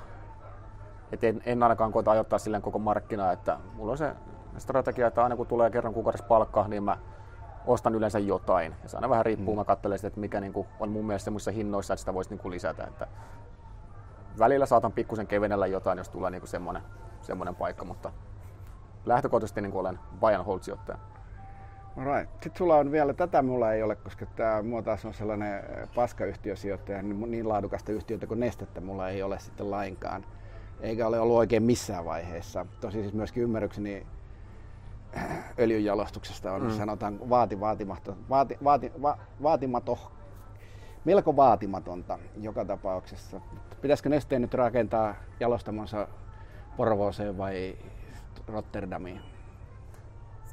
Et en, en ainakaan koita ajoittaa silleen koko markkinaa, että mulla on se strategia, että aina kun tulee kerran kuukaudessa palkka, niin mä ostan yleensä jotain. Ja se aina vähän riippuu, mm. mä katselen sitä, että mikä niin kuin on mun mielestä semmoisissa hinnoissa, että sitä voisi niin kuin lisätä. Että välillä saatan pikkusen kevenellä jotain, jos tulee niin kuin semmoinen, semmoinen paikka, mutta lähtökohtaisesti niin olen buy and hold sijoittaja. Right. Sitten sulla on vielä, tätä mulla ei ole, koska tämä mua taas on sellainen äh, paskayhtiösijoittaja, niin, niin laadukasta yhtiötä kuin nestettä mulla ei ole sitten lainkaan. Eikä ole ollut oikein missään vaiheessa. Tosi siis myöskin ymmärrykseni äh, öljynjalostuksesta on, mm. sanotaan, vaati, vaatimaton, vaati, vaati, va, vaatimato, melko vaatimatonta joka tapauksessa. Pitäisikö nesteen nyt rakentaa jalostamonsa Porvooseen vai Rotterdamiin?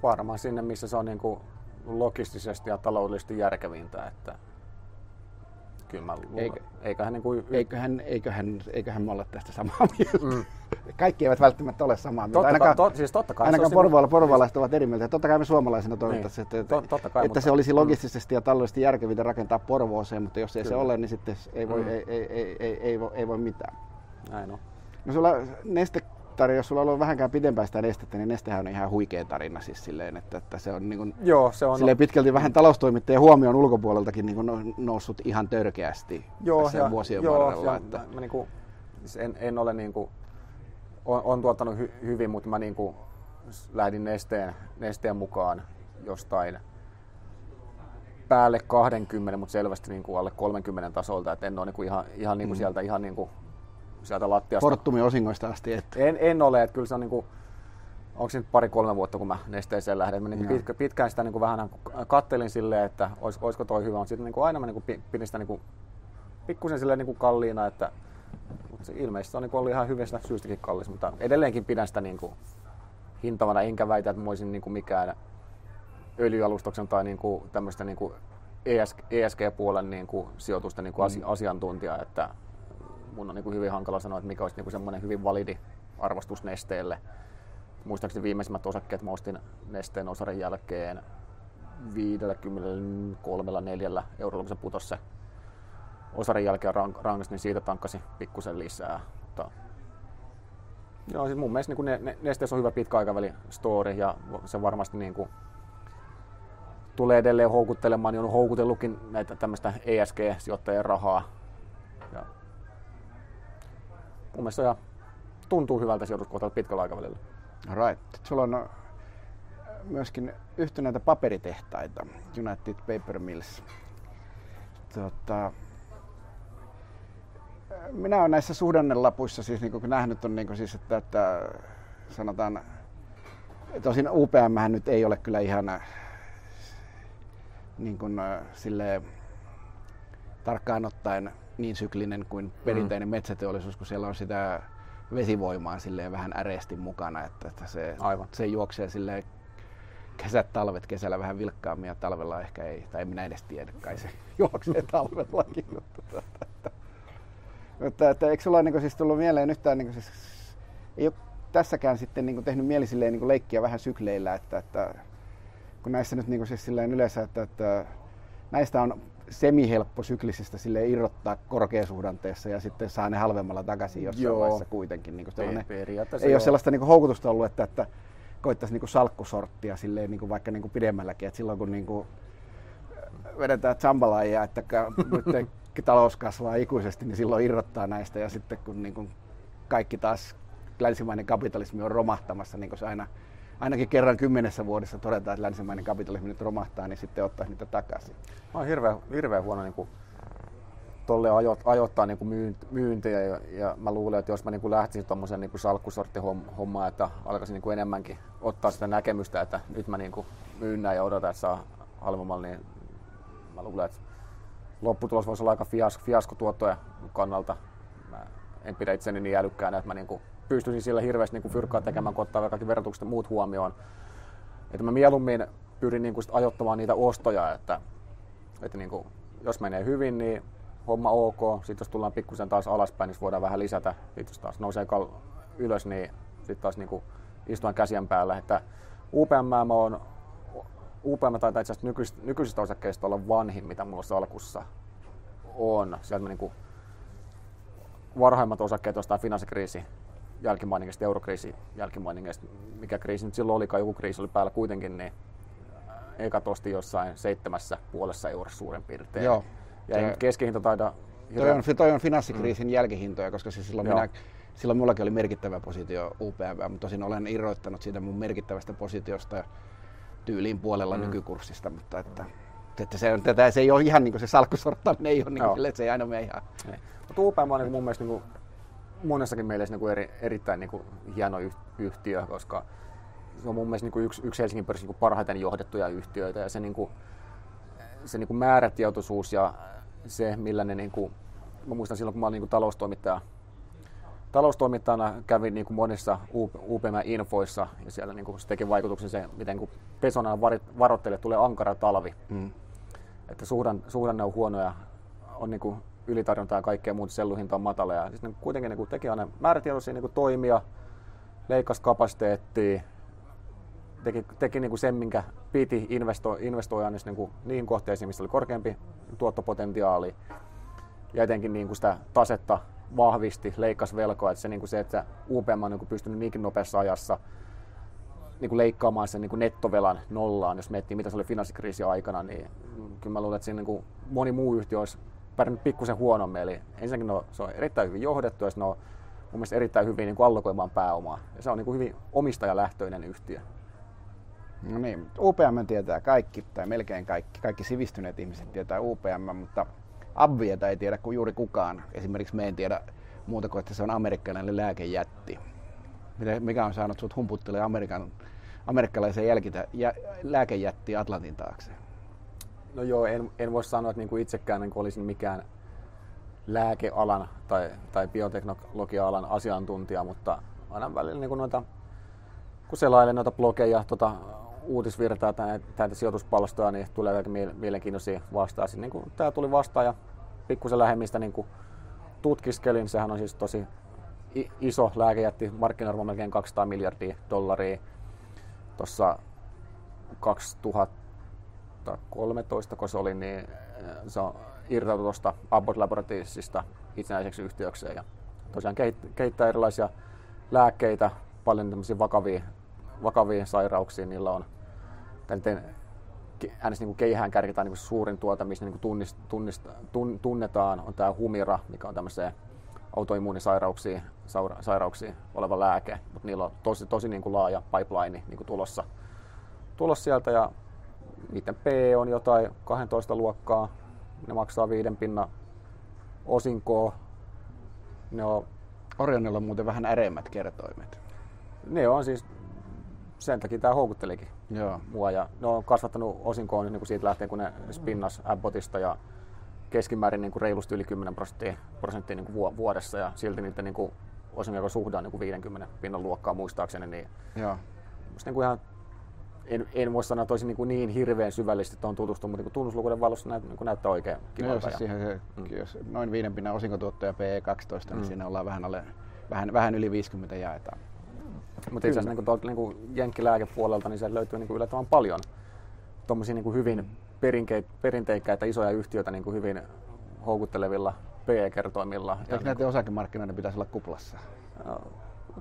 Varmaan sinne, missä se on niin kuin logistisesti ja taloudellisesti järkevintä. Että kyllä mä luulen. Eikö, eiköhän, niin kuin... eiköhän, eiköhän, eiköhän me olla tästä samaa mieltä. Mm. Kaikki eivät välttämättä ole samaa mieltä. Ainakaan, to, siis totta kai ainakaan porvoilla, porvoilaiset ovat eri mieltä. Totta kai me suomalaisina toivottaisiin, niin. että, että, kai, että mutta... se olisi mm. logistisesti ja taloudellisesti järkevintä rakentaa Porvooseen, mutta jos ei Kyllä. se ole, niin sitten ei voi, mm. ei, ei, ei, ei, ei, voi, ei voi mitään. Näin on. No sulla neste tarina, jos sulla on ollut vähänkään pidempään sitä nestettä, niin nestehän on ihan huikea tarina siis silleen, että, että se on, niin kuin, Joo, se on silleen pitkälti vähän taloustoimittajien huomioon ulkopuoleltakin niin kuin noussut ihan törkeästi joo, tässä ja, vuosien joo, varrella. Ja, että... mä, niin kuin, siis en, en ole niin kuin, on, on tuottanut hy, hyvin, mutta mä niin kuin lähdin nesteen, nesteen mukaan jostain päälle 20, mutta selvästi niin kuin alle 30 tasolta, että en ole niin kuin ihan, ihan niin kuin mm. sieltä ihan niin kuin sieltä lattiasta. Fortumin osingoista asti et. En, en ole, että kyllä se on niin kuin, onko se nyt pari-kolme vuotta, kun mä nesteeseen lähdin. Mä niin pitkä, pitkään sitä niin kuin vähän kattelin silleen, että olis, olisiko toi hyvä. Sitten niin kuin aina mä niin kuin pidin sitä niin kuin, pikkusen silleen niin kuin kalliina, että mutta se ilmeisesti se on niin kuin ollut ihan hyvästä syystäkin kallis, mutta edelleenkin pidän sitä niin kuin hintavana, enkä väitä, että mä olisin niin kuin mikään öljyalustuksen tai niin kuin tämmöistä niin kuin ESG-puolen niin kuin sijoitusten niin kuin mm. asiantuntija, että mun on niin kuin hyvin hankala sanoa, että mikä olisi niin kuin semmoinen hyvin validi arvostus nesteelle. Muistaakseni viimeisimmät osakkeet mä ostin nesteen osarin jälkeen 53-4 eurolla, kun se putosi se osarin jälkeen rangas, niin siitä tankkasi pikkusen lisää. Mutta Joo, siis mun mielestä niin ne, Nesteessä on hyvä pitkäaikaväli story ja se varmasti niin kuin, tulee edelleen houkuttelemaan, niin on houkutellutkin näitä tämmöistä ESG-sijoittajien rahaa. Mun mielestä ja tuntuu hyvältä sijoituskohtalta pitkällä aikavälillä. Right. Sulla on äh, myöskin yhtyneitä paperitehtaita, United Paper Mills. Tota, minä olen näissä suhdannelapuissa siis niin nähnyt, on niin siis, että, että sanotaan, tosin UPM nyt ei ole kyllä ihan äh, niin kuin, äh, sille tarkkaan ottaen niin syklinen kuin perinteinen mm. metsäteollisuus, kun siellä on sitä vesivoimaa silleen vähän äreesti mukana, että, että se, Aivan. se juoksee silleen kesät, talvet, kesällä vähän vilkkaammin ja talvella ehkä ei, tai en minä edes tiedä, kai se juoksee talvellakin. Mutta, että, että, mutta että, eikö sulla niin siis tullut mieleen yhtään, niin siis, ei ole tässäkään sitten niin tehnyt mieli silleen, niin leikkiä vähän sykleillä, että, että kun näissä nyt niin siis silleen yleensä, että, että näistä on semihelppo syklisistä sille irrottaa korkeasuhdanteessa ja sitten saa ne halvemmalla takaisin jossain Joo. vaiheessa kuitenkin. Niin kuin ei ole sellaista niin houkutusta ollut, että, että koittaisi niin salkkusorttia silleen, niin kuin vaikka niin kuin pidemmälläkin. Että silloin kun niin kuin vedetään zambalaajia, että nyt talous kasvaa ikuisesti, niin silloin irrottaa näistä. Ja sitten kun niin kuin kaikki taas länsimainen kapitalismi on romahtamassa, niin kuin se aina ainakin kerran kymmenessä vuodessa todetaan, että länsimainen kapitalismi nyt romahtaa, niin sitten ottaa niitä takaisin. Mä oon hirveän, hirveän huono niin kuin, tolle ajo, ajoittaa niin kuin myyntiä ja, ja, mä luulen, että jos mä niin kuin lähtisin tuommoisen niin salkkusorttihommaan, että alkaisin niin kuin enemmänkin ottaa sitä näkemystä, että nyt mä niin kuin myyn ja odotan, että saa halvemmalla, niin mä luulen, että lopputulos voisi olla aika fiasko, fiaskotuottoja kannalta. Mä en pidä itseni niin älykkäänä, että mä niin kuin pystyisin sillä hirveästi niin fyrkkaa tekemään, kun ottaa kaikki verotukset ja muut huomioon. Että mä mieluummin pyrin niin kuin ajoittamaan niitä ostoja, että, että niin kuin, jos menee hyvin, niin homma ok. Sitten jos tullaan pikkusen taas alaspäin, niin voidaan vähän lisätä. Sitten jos taas nousee kal- ylös, niin sitten taas niin kuin istuan käsien päällä. Että UPM mä oon UPM taitaa itse asiassa nykyisistä, nykyisistä osakkeista olla vanhin, mitä mulla salkussa on. Sieltä mä niin kuin varhaimmat osakkeet ostaa finanssikriisi jälkimainingista, eurokriisi jälkimainingista, mikä kriisi nyt silloin olikaan, joku kriisi oli päällä kuitenkin, niin eka tosti jossain seitsemässä puolessa eurossa suurin piirtein. Joo. Ja ei keskihinta taida... Toi on, toi on finanssikriisin mm. jälkihintoja, koska siis silloin, minä, silloin mullakin oli merkittävä positio UPM, mutta tosin olen irroittanut siitä mun merkittävästä positiosta tyyliin puolella mm. nykykurssista, mutta että, että se, on, tätä, se ei ole ihan niin kuin se salkkusorttaminen, ei ole niin kuin, se ei aina mene ihan. Mutta UPM on niin mun mielestä niin kuin monessakin mielessä niin kuin eri, erittäin niin kuin hieno yhtiö, koska se on mun mielestä niin kuin yksi, yksi Helsingin pörssin niin parhaiten johdettuja yhtiöitä ja se, niin kuin, se niin kuin määrätietoisuus ja se, millä ne, niin kuin, mä muistan silloin kun mä olin niin kuin taloustoimittaja, taloustoimittajana kävin niin kuin monissa UPM-infoissa ja siellä niin kuin se teki vaikutuksen se, miten kun Pesona varoittelee, tulee ankara talvi. Mm. Että suhdan, suhdanne on huono ja on niin kuin ylitarjontaa ja kaikkea muuta, selluhinta on matala. Ja siis ne kuitenkin niin teki aina määrätietoisia niin toimia, leikkasi kapasiteettia, teki, teki niin kuin sen, minkä piti investo, investoida niin kuin niihin kohteisiin, missä oli korkeampi tuottopotentiaali. Ja etenkin niin kuin sitä tasetta vahvisti, leikkasi velkoa. Että se, niin kuin se, että UPM on niin kuin pystynyt niinkin nopeassa ajassa niin kuin leikkaamaan sen niin kuin nettovelan nollaan, jos miettii mitä se oli finanssikriisin aikana, niin kyllä mä luulen, että siinä niin kuin moni muu yhtiö olisi pärjännyt pikkusen huonommin. Eli ensinnäkin no, se on erittäin hyvin johdettu ja se on mun mielestä erittäin hyvin niin allokoimaan pääomaa. Ja se on niin kuin hyvin omistajalähtöinen yhtiö. No niin, UPM tietää kaikki, tai melkein kaikki. Kaikki sivistyneet ihmiset tietää UPM, mutta Abvietä ei tiedä kuin juuri kukaan. Esimerkiksi me en tiedä muuta kuin, että se on amerikkalainen lääkejätti. Mikä on saanut sut humputtelemaan Amerikan, amerikkalaisen jälkitä, jä, Atlantin taakse? No joo, en, en voi sanoa, että niinku itsekään niin olisin mikään lääkealan tai, tai bioteknologia-alan asiantuntija, mutta aina välillä niin noita, kun selailen noita blogeja, tota uutisvirtaa tai näitä sijoituspalstoja, niin tulee mielenkiintoisia vastaan. Niin kuin, tämä tuli vastaan ja pikkusen lähemmistä niin kuin tutkiskelin. Sehän on siis tosi iso lääkejätti, markkinoilla melkein 200 miljardia dollaria. Tuossa 2013, kun se oli, niin eh, se on irtautu tuosta Abbott Laboratoriesista itsenäiseksi yhtiökseen ja tosiaan kehittää erilaisia lääkkeitä, paljon tämmöisiä vakavia, vakavia sairauksia. Niillä on äänes niin keihään kärkitään niin suurin tuota, missä niin tunnist, tunnist, tun, tunnetaan, on tämä Humira, mikä on tämmöiseen autoimmuunisairauksiin saura, sairauksiin oleva lääke, mutta niillä on tosi, tosi niin kuin laaja pipeline niin kuin tulossa, tulossa sieltä ja niiden P on jotain 12 luokkaa, ne maksaa viiden pinna osinkoa, ne on Orionilla on muuten vähän äremmät kertoimet. Ne on siis, sen takia tämä houkuttelikin Joo. mua. Ja ne on kasvattanut osinkoon niin kuin siitä lähtien, kun ne spinnas Abbotista ja keskimäärin niin kuin reilusti yli 10 prosenttia, prosenttia niin kuin vuodessa ja silti niiden niin kuin osinko suhde on niin kuin 50 pinnan luokkaa muistaakseni. Niin Joo. niin kuin ihan en, en voi sanoa, että olisi niin, kuin niin hirveän syvällisesti tuohon tutustunut, mutta niin tunnuslukuiden valossa näyt, niin näyttää oikein kivalta. No, siis se, mm. jos noin viiden pinnan osinkotuottoja PE12, niin mm. niin siinä ollaan vähän, alle, vähän, vähän yli 50 jaetaan. Mutta itse asiassa niin tuolta niin jenkkilääkepuolelta niin se löytyy niin kuin yllättävän paljon tuommoisia niin hyvin perinteikkäitä isoja yhtiöitä niin kuin hyvin houkuttelevilla PE-kertoimilla. Eikö näiden osakemarkkinoiden pitäisi olla kuplassa?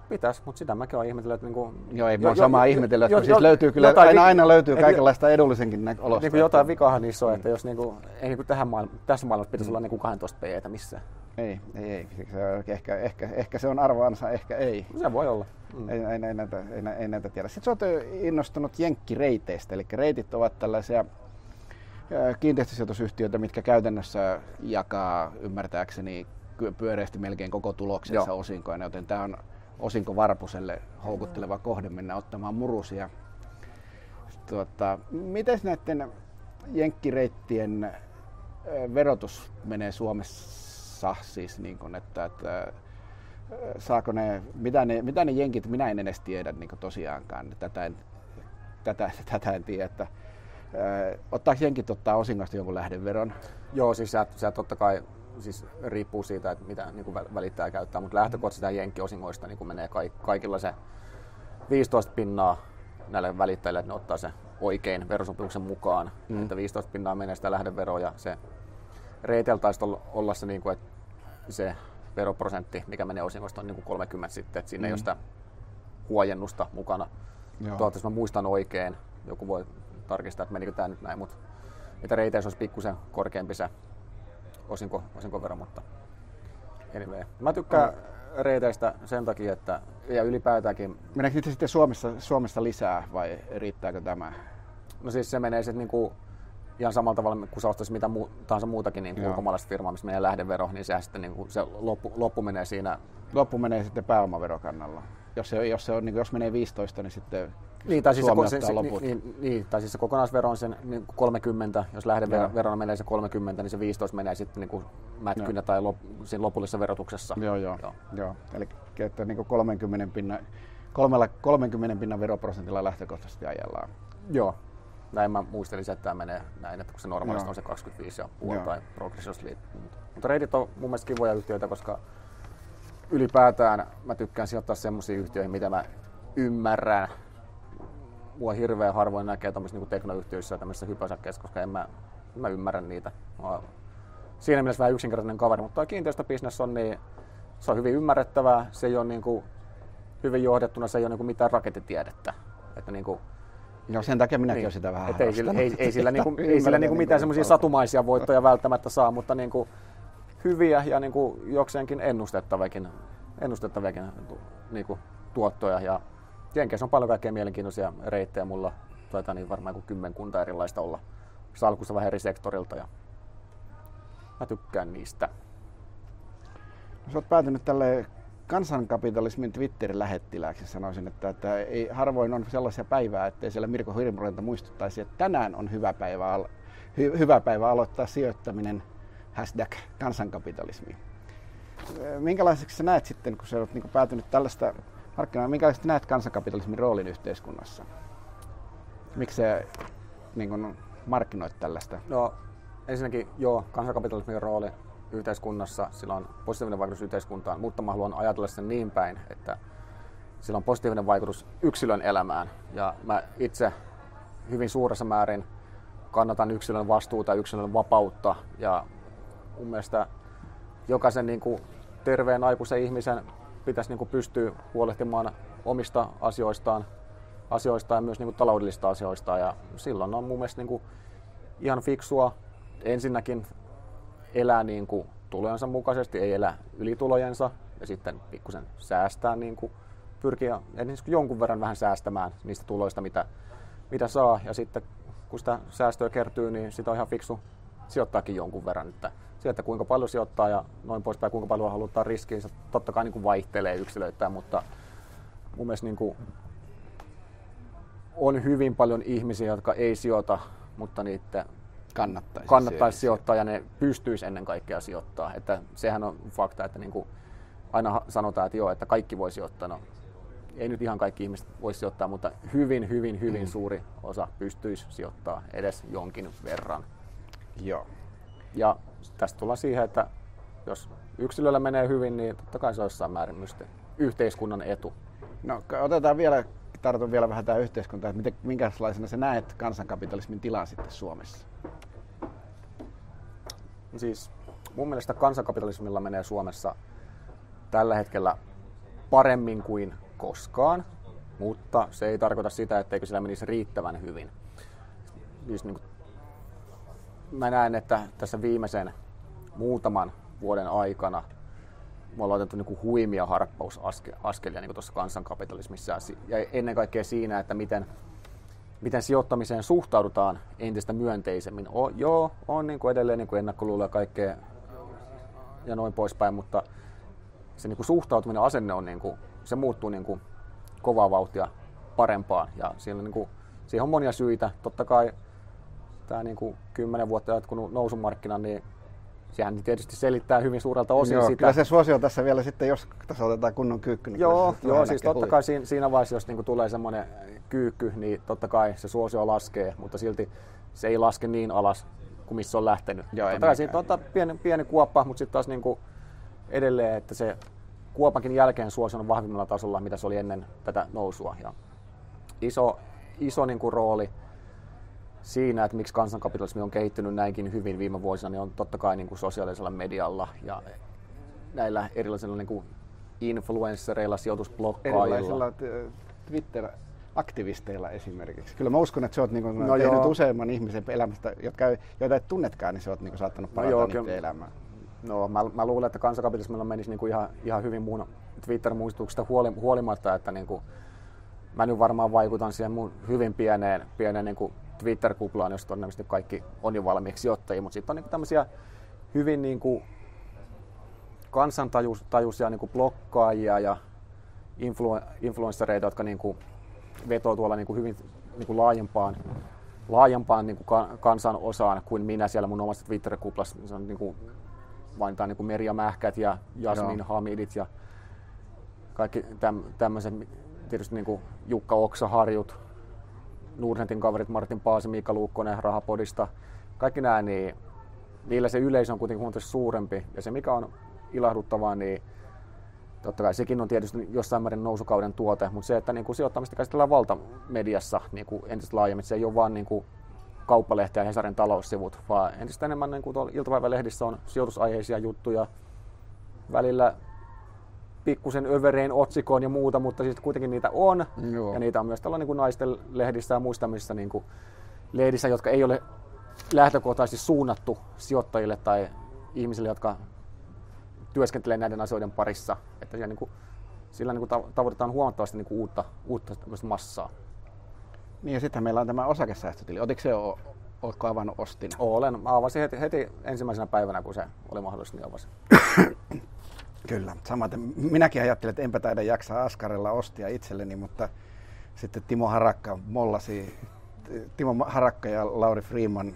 Pitäisi, mutta sitä mäkin olen ihmetellyt. Että niinku, Joo, ei jo, samaa ihmetellä, että siis löytyy kyllä, aina, vi- aina löytyy kaikenlaista edullisenkin nä- olosta. Niin jotain vikahan niissä on, mm. että jos niinku, ei niinku tähän maailma, tässä maailmassa pitäisi mm. olla niinku 12 p missä. Ei, ei, ei. Se ehkä, ehkä, ehkä se on arvoansa, ehkä ei. Se voi olla. Mm. Ei, ei, ei, näitä, ei, ei näitä tiedä. Sitten sä oot innostunut jenkkireiteistä, eli reitit ovat tällaisia kiinteistösijoitusyhtiöitä, mitkä käytännössä jakaa ymmärtääkseni pyöreästi melkein koko tuloksensa osinkoina, joten tämä on osinko Varpuselle houkutteleva kohde mennä ottamaan murusia. Tuota, miten näiden jenkkireittien verotus menee Suomessa siis, niin kun, että, että saako ne, mitä ne, mitä ne jenkit, minä en edes tiedä niin tosiaankaan, tätä en, tätä, tätä en tiedä, että ottaako jenkit ottaa osingosta jonkun lähdeveron? Joo, siis sä, sä totta kai siis riippuu siitä, että mitä niin kuin välittäjä käyttää, mutta lähtökohtaisesti jenkkiosingoista niin kuin menee kaikilla se 15 pinnaa näille välittäjille, että ne ottaa se oikein verosopimuksen mukaan, mm. että 15 pinnaa menee sitä lähdeveroa ja se reiteillä taisi olla se, niin kuin, että se veroprosentti, mikä menee osingoista, on niin kuin 30 sitten, että siinä mm. ei ole sitä huojennusta mukana. Joo. Toivottavasti mä muistan oikein, joku voi tarkistaa, että menikö tämä nyt näin, mutta että reiteissä olisi pikkusen korkeampi se osinko, osinkovero, mutta anyway. Mä tykkään no. reiteistä sen takia, että ja ylipäätäänkin... Meneekö niitä sitten Suomessa, Suomessa lisää vai riittääkö tämä? No siis se menee sitten niinku ihan samalla tavalla kuin sä ostaisit mitä muu, tahansa muutakin niin ulkomaalaista firmaa, missä menee lähdevero, niin sehän sitten niinku, se loppu, loppu menee siinä... Loppu menee sitten pääomaverokannalla. Jos, se, jos, se on, niin jos menee 15, niin sitten niin, tai siis Suomi se, se, loput. Niin, niin, tai siis se kokonaisvero on sen niin 30, jos lähdeverona menee se 30, niin se 15 menee sitten niin kuin mätkynä tai lop, siinä lopullisessa verotuksessa. Joo, joo. joo. joo. Eli että niin kuin 30 pinnan, 30 pinnan veroprosentilla lähtökohtaisesti ajellaan. Joo. Näin mä muistelin, että tämä menee näin, että kun se normaalisti on se 25 ja puoli tai progressiivisesti. Mutta reitit on mun mielestä kivoja yhtiöitä, koska ylipäätään mä tykkään sijoittaa semmoisiin yhtiöihin, mitä mä ymmärrän mua hirveän harvoin näkee tämmöisissä niin teknoyhtiöissä ja tämmöisissä hypäsakkeissa, koska en mä, en mä ymmärrä niitä. Mä siinä mielessä vähän yksinkertainen kaveri, mutta tuo kiinteistöbisnes on niin, se on hyvin ymmärrettävää, se ei ole niin kuin, hyvin johdettuna, se ei ole niin kuin mitään rakettitiedettä. Että niin kuin, No sen takia minäkin niin, olen sitä vähän ei, sillä, ei, ei sillä, niinku, ei sillä niinku mitään semmoisia satumaisia voittoja välttämättä saa, mutta niinku hyviä ja niinku jokseenkin ennustettaviakin, ennustettaviakin niinku tuottoja. Ja Jenkeissä on paljon kaikkea mielenkiintoisia reittejä. Mulla tuota, niin varmaan kuin kymmenkunta erilaista olla salkussa vähän eri sektorilta ja mä tykkään niistä. Sä oot päätynyt tälle kansankapitalismin Twitterin lähettilääksi sanoisin, että, että ei, harvoin on sellaisia päivää, ettei siellä Mirko Hirmurenta muistuttaisi, että tänään on hyvä päivä, hy, hyvä päivä aloittaa sijoittaminen hashtag kansankapitalismi. Minkälaiseksi sä näet sitten, kun sä oot niin päätynyt tällaista markkinoilla. Minkälaista näet kansankapitalismin roolin yhteiskunnassa? Miksi se niin kun, markkinoit tällaista? No ensinnäkin joo, kansankapitalismin rooli yhteiskunnassa, sillä on positiivinen vaikutus yhteiskuntaan, mutta mä haluan ajatella sen niin päin, että sillä on positiivinen vaikutus yksilön elämään. Ja mä itse hyvin suuressa määrin kannatan yksilön vastuuta, yksilön vapautta ja mun mielestä jokaisen niin kuin, terveen aikuisen ihmisen pitäisi niin kuin, pystyä huolehtimaan omista asioistaan, asioistaan ja myös niin kuin, taloudellisista asioista. Ja silloin on mun mielestä niin kuin, ihan fiksua ensinnäkin elää niin kuin, tulojensa mukaisesti, ei elä ylitulojensa ja sitten pikkusen säästää, niin kuin, pyrkiä niin jonkun verran vähän säästämään niistä tuloista, mitä, mitä saa. Ja sitten kun sitä säästöä kertyy, niin sitä on ihan fiksu sijoittaakin jonkun verran. Että se, että kuinka paljon sijoittaa ja noin poispäin, kuinka paljon haluaa ottaa riskiä, se totta kai niin kuin vaihtelee yksilöittäin, mutta mun mielestä niin kuin on hyvin paljon ihmisiä, jotka ei sijoita, mutta niitä kannattaisi, kannattaisi sijoittaa ja ne pystyisi ennen kaikkea sijoittaa. Että sehän on fakta, että niin kuin aina sanotaan, että joo, että kaikki voi sijoittaa. No, ei nyt ihan kaikki ihmiset voi sijoittaa, mutta hyvin, hyvin, hyvin mm. suuri osa pystyisi sijoittaa edes jonkin verran. Joo. Ja tästä tullaan siihen, että jos yksilöllä menee hyvin, niin totta kai se on jossain määrin myös yhteiskunnan etu. No otetaan vielä, tartun vielä vähän tähän yhteiskuntaan, että miten, minkälaisena sä näet kansankapitalismin tilan sitten Suomessa? Siis mun mielestä kansankapitalismilla menee Suomessa tällä hetkellä paremmin kuin koskaan, mutta se ei tarkoita sitä, etteikö sillä menisi riittävän hyvin. Siis niin kuin, mä näen, että tässä viimeisen muutaman vuoden aikana me ollaan otettu niin huimia harppausaskelia niin tuossa kansankapitalismissa ja ennen kaikkea siinä, että miten, miten sijoittamiseen suhtaudutaan entistä myönteisemmin. O, joo, on niin kuin edelleen niin kuin ennakkoluuloja kaikkea ja noin poispäin, mutta se niin kuin suhtautuminen asenne on niin kuin, se muuttuu niin kuin kovaa vauhtia parempaan. Ja siellä niin kuin, siihen on monia syitä. Totta kai tämä niin kuin 10 vuotta jatkunut nousumarkkina, niin sehän tietysti selittää hyvin suurelta osin joo, sitä. Kyllä se suosio tässä vielä sitten, jos tässä otetaan kunnon kyykky. Niin joo, joo siis totta kai siinä, siinä vaiheessa, jos niin kuin tulee semmoinen kyykky, niin totta kai se suosio laskee, mutta silti se ei laske niin alas kuin missä on lähtenyt. Joo, totta kai siitä on pieni, pieni kuoppa, mutta sitten taas niin kuin edelleen, että se Kuopankin jälkeen suosio on vahvimmalla tasolla, mitä se oli ennen tätä nousua. Ja iso iso niin kuin rooli siinä, että miksi kansankapitalismi on kehittynyt näinkin hyvin viime vuosina, niin on totta kai niin kuin sosiaalisella medialla ja näillä erilaisilla niin kuin influenssereilla, sijoitusblokkaajilla. Erilaisilla Twitter-aktivisteilla esimerkiksi. Kyllä mä uskon, että sä oot niin kuin, no tehnyt joo. useamman ihmisen elämästä, jotka, joita et tunnetkaan, niin sä oot niin kuin, saattanut parantaa no joo, niiden elämää. No, mä, mä luulen, että kansakapitalismilla menisi niin kuin ihan, ihan hyvin muun Twitter-muistutuksesta huolimatta, että niin kuin, mä nyt varmaan vaikutan siihen mun hyvin pieneen, pieneen niin kuin Twitter-kuplaan, jossa todennäköisesti kaikki on jo valmiiksi sijoittajia, mutta sitten on niin tämmöisiä hyvin niin kuin kansantajuisia niin kuin blokkaajia ja influ, influenssereita, jotka niin kuin vetoo tuolla niin kuin hyvin niin kuin laajempaan, laajempaan niin kuin kansan osaan kuin minä siellä mun omassa Twitter-kuplassa. Se on niin kuin mainitaan niin kuin Merja Mähkät ja Jasmin Joo. Hamidit ja kaikki täm, tämmöiset, tietysti niin kuin Jukka Oksaharjut, Nurnetin kaverit Martin Paasi, Miika Luukkonen Rahapodista, kaikki nämä, niin niillä se yleisö on kuitenkin huomattavasti suurempi. Ja se mikä on ilahduttavaa, niin totta kai sekin on tietysti jossain määrin nousukauden tuote, mutta se, että niin kuin sijoittamista käsitellään valtamediassa niin kuin entistä laajemmin, se ei ole vaan niin kuin kauppalehti ja Hesarin taloussivut, vaan entistä enemmän niin kuin iltapäivälehdissä on sijoitusaiheisia juttuja, välillä pikkusen övereen otsikoon ja muuta, mutta siis kuitenkin niitä on. Joo. Ja niitä on myös tällä niin kuin naisten lehdissä ja muista missä niin kuin lehdissä, jotka ei ole lähtökohtaisesti suunnattu sijoittajille tai ihmisille, jotka työskentelee näiden asioiden parissa. Että siellä, niin kuin, sillä niin kuin tavoitetaan huomattavasti niin kuin uutta, uutta massaa. Niin ja sitten meillä on tämä osakesäästötili. Otitko se jo, oletko avannut ostin? Olen. Mä avasin heti, heti ensimmäisenä päivänä, kun se oli mahdollista, niin avasin. Kyllä. Samaten minäkin ajattelin, että enpä taida jaksaa askarella ostia itselleni, mutta sitten Timo Harakka mollasi, Timo Harakka ja Lauri Freeman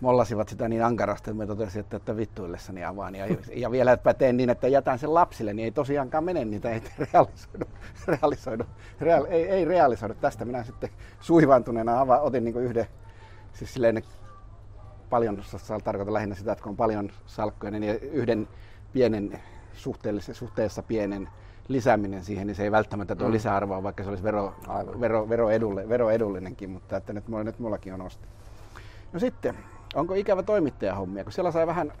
mollasivat sitä niin ankarasti, että me totesin, että, että vittuillessani avaan. Ja, ja vielä että teen niin, että jätän sen lapsille, niin ei tosiaankaan mene niitä, ei realisoidu. realisoidu real, ei, ei realisoidu. Tästä minä sitten suivaantuneena ava, otin niin yhden, siis silleen paljon, tarkoitan lähinnä sitä, että kun on paljon salkkoja, niin yhden pienen suhteessa pienen lisääminen siihen, niin se ei välttämättä tuo mm. lisäarvoa, vaikka se olisi vero, vero, vero edulle, veroedullinenkin, mutta että nyt, nyt mullakin on osti. No sitten, onko ikävä toimittajahommia? Kun siellä sai vähän,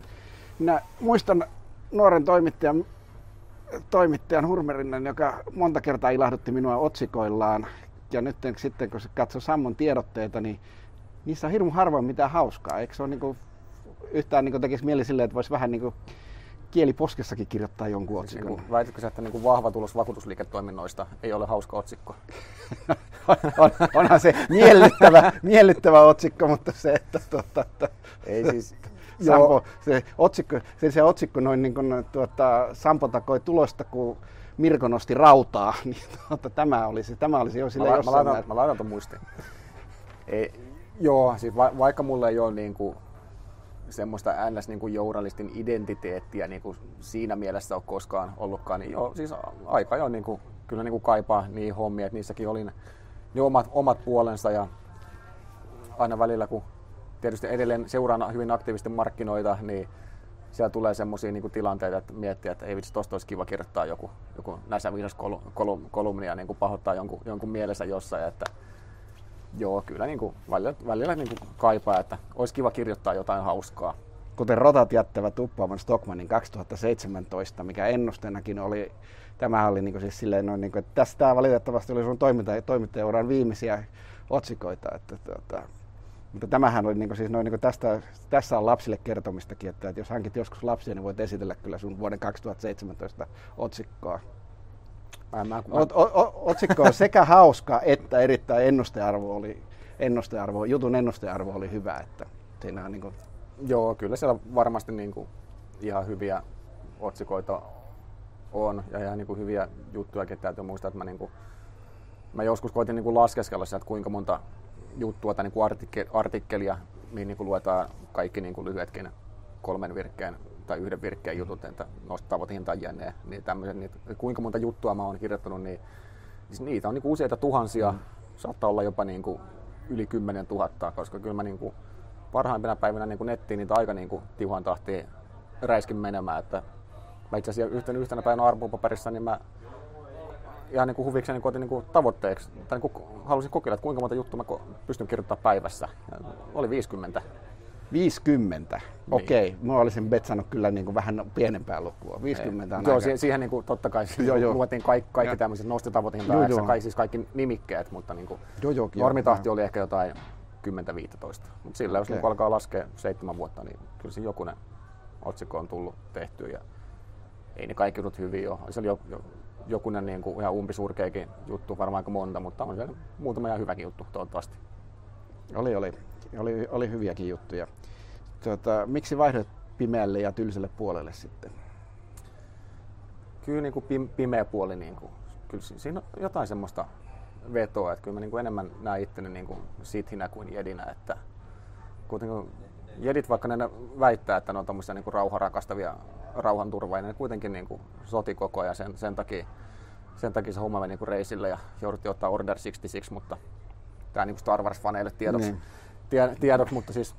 minä muistan nuoren toimittajan, toimittajan Hurmerinen, joka monta kertaa ilahdutti minua otsikoillaan. Ja nyt sitten kun se katsoi Sammon tiedotteita, niin niissä on hirmu harvoin mitään hauskaa. Eikö se ole niin kuin, yhtään niin kuin tekisi mieli silleen, että voisi vähän niin kuin kieliposkessakin kirjoittaa jonkun siis otsikon. Niin väitätkö sä, että niin kuin vahva tulos vakuutusliiketoiminnoista ei ole hauska otsikko? on, onhan se miellyttävä, miellyttävä otsikko, mutta se, että, tuota, että ei siis, Sampo, se otsikko, se, se otsikko noin niin kuin, tuota, Sampo takoi tulosta, kun Mirko nosti rautaa, niin tuota, tämä, olisi, tämä olisi jo sille mä, jossain mä laitan, mä laitan. Ei, joo, siis va, vaikka mulla ei ole niin kuin, semmoista ns. Niin kuin journalistin identiteettiä niin kuin siinä mielessä ole koskaan ollutkaan, niin joo, siis aika jo niin kuin, kyllä niin kuin kaipaa niin hommia, että niissäkin oli ne omat, omat puolensa ja aina välillä, kun tietysti edelleen seuraan hyvin aktiivisesti markkinoita, niin siellä tulee semmoisia niin tilanteita, että miettii, että ei vitsi, tosta olisi kiva kirjoittaa joku, joku näissä kolumnia ja niin kuin pahoittaa jonkun, jonkun mielessä jossain, että joo, kyllä niin kuin, välillä, välillä niin kuin kaipaa, että olisi kiva kirjoittaa jotain hauskaa. Kuten rotat jättävät tuppaavan Stockmanin 2017, mikä ennusteenakin oli, tämä oli niin kuin siis silleen, noin, niin kuin, että tästä valitettavasti oli sun toiminta, toimittajauran viimeisiä otsikoita, että, tuota, mutta tämähän oli niin kuin, siis noin, niin kuin tästä, tässä on lapsille kertomistakin, että, että jos hankit joskus lapsia, niin voit esitellä kyllä sun vuoden 2017 otsikkoa. Mä, mä, mä... otsikko on sekä hauska että erittäin ennustearvo oli, ennustearvo, jutun ennustearvo oli hyvä. Että siinä on niin kuin... Joo, kyllä siellä varmasti niin kuin ihan hyviä otsikoita on ja ihan niin kuin hyviä juttuja, täytyy muistaa, että mä, niin kuin, mä joskus koitin niin kuin laskeskella että kuinka monta juttua tai niin kuin artikkelia, mihin niin kuin luetaan kaikki niin kuin lyhyetkin kolmen virkkeen tai yhden virkkeen jutut, että nostavat hintaan jäneen, niin tämmöisen, niin, kuinka monta juttua mä oon kirjoittanut, niin siis niitä on niin kuin useita tuhansia, mm. saattaa olla jopa niin kuin yli 10 000, koska kyllä mä niin kuin parhaimpina päivinä niin kuin nettiin niitä aika niin kuin tiuhan tahtiin räiskin menemään, että mä itse asiassa yhtenä, yhtenä päivänä arvopaperissa, niin mä ihan niin kuin huvikseni koitin niin kuin tavoitteeksi, tai niin kuin halusin kokeilla, että kuinka monta juttua mä pystyn kirjoittamaan päivässä. Ja oli 50. 50. Niin. Okei, mä olisin betsannut kyllä niin kuin vähän pienempää lukua. 50 on Joo, aika... siihen niin kuin, totta kai joo, joo. luotiin kaikki, kaikki tämmöiset nostotavoitehintaa, kaikki, siis kaikki nimikkeet, mutta niin kuin, joo, joo, normitahti joo. oli ehkä jotain 10-15. Mutta sillä okay. jos niin alkaa laskea seitsemän vuotta, niin kyllä se jokunen otsikko on tullut tehtyä ja ei ne kaikki jutut hyviä ole. Se oli jo, jo, jokunen niin kuin ihan umpisurkeakin juttu, varmaan aika monta, mutta on siellä muutama ihan hyväkin juttu toivottavasti. Oli, oli. Oli, oli hyviäkin juttuja. Tuota, miksi vaihdot pimeälle ja tylsälle puolelle sitten? Kyllä niin kuin pimeä puoli, niin kuin, kyllä siinä on jotain semmoista vetoa, että kyllä mä niin kuin enemmän näen itteni niin kuin sithinä kuin jedinä, että kuitenkin jedit, vaikka ne väittää, että ne on tommosia niin rauharakastavia rauhanturvaajia, ne kuitenkin niin kuin soti koko ajan sen, sen takia, sen takia se homma meni niin kuin reisille ja jouduttiin ottaa Order 66, mutta tämä niin Star Wars-faneille tiedoksi. Niin tiedoksi, mutta siis,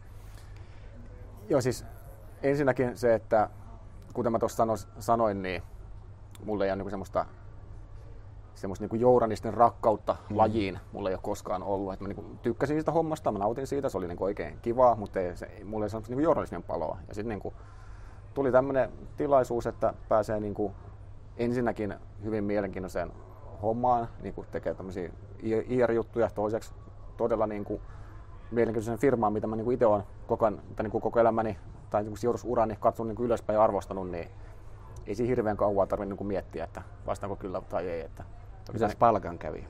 joo, siis ensinnäkin se, että kuten mä tuossa sanoin, niin mulla ei ole niinku semmoista semmoista niinku jouranisten rakkautta mm. lajiin mulla ei ole koskaan ollut. Et mä niinku tykkäsin siitä hommasta, mä nautin siitä, se oli niinku oikein kivaa, mutta ei, se, mulla ei semmoista niinku journalismin paloa. Ja sitten niinku tuli tämmöinen tilaisuus, että pääsee niinku ensinnäkin hyvin mielenkiintoiseen hommaan, niinku tekee tämmöisiä IR-juttuja, toiseksi todella niinku mielenkiintoisen firmaan, mitä mä niin itse olen koko, tai niin koko elämäni tai niin sijoitusurani katsonut niin ylöspäin ja arvostanut, niin ei siinä hirveän kauan tarvitse niin miettiä, että vastaanko kyllä tai ei. Että Mitäs palkan kävi?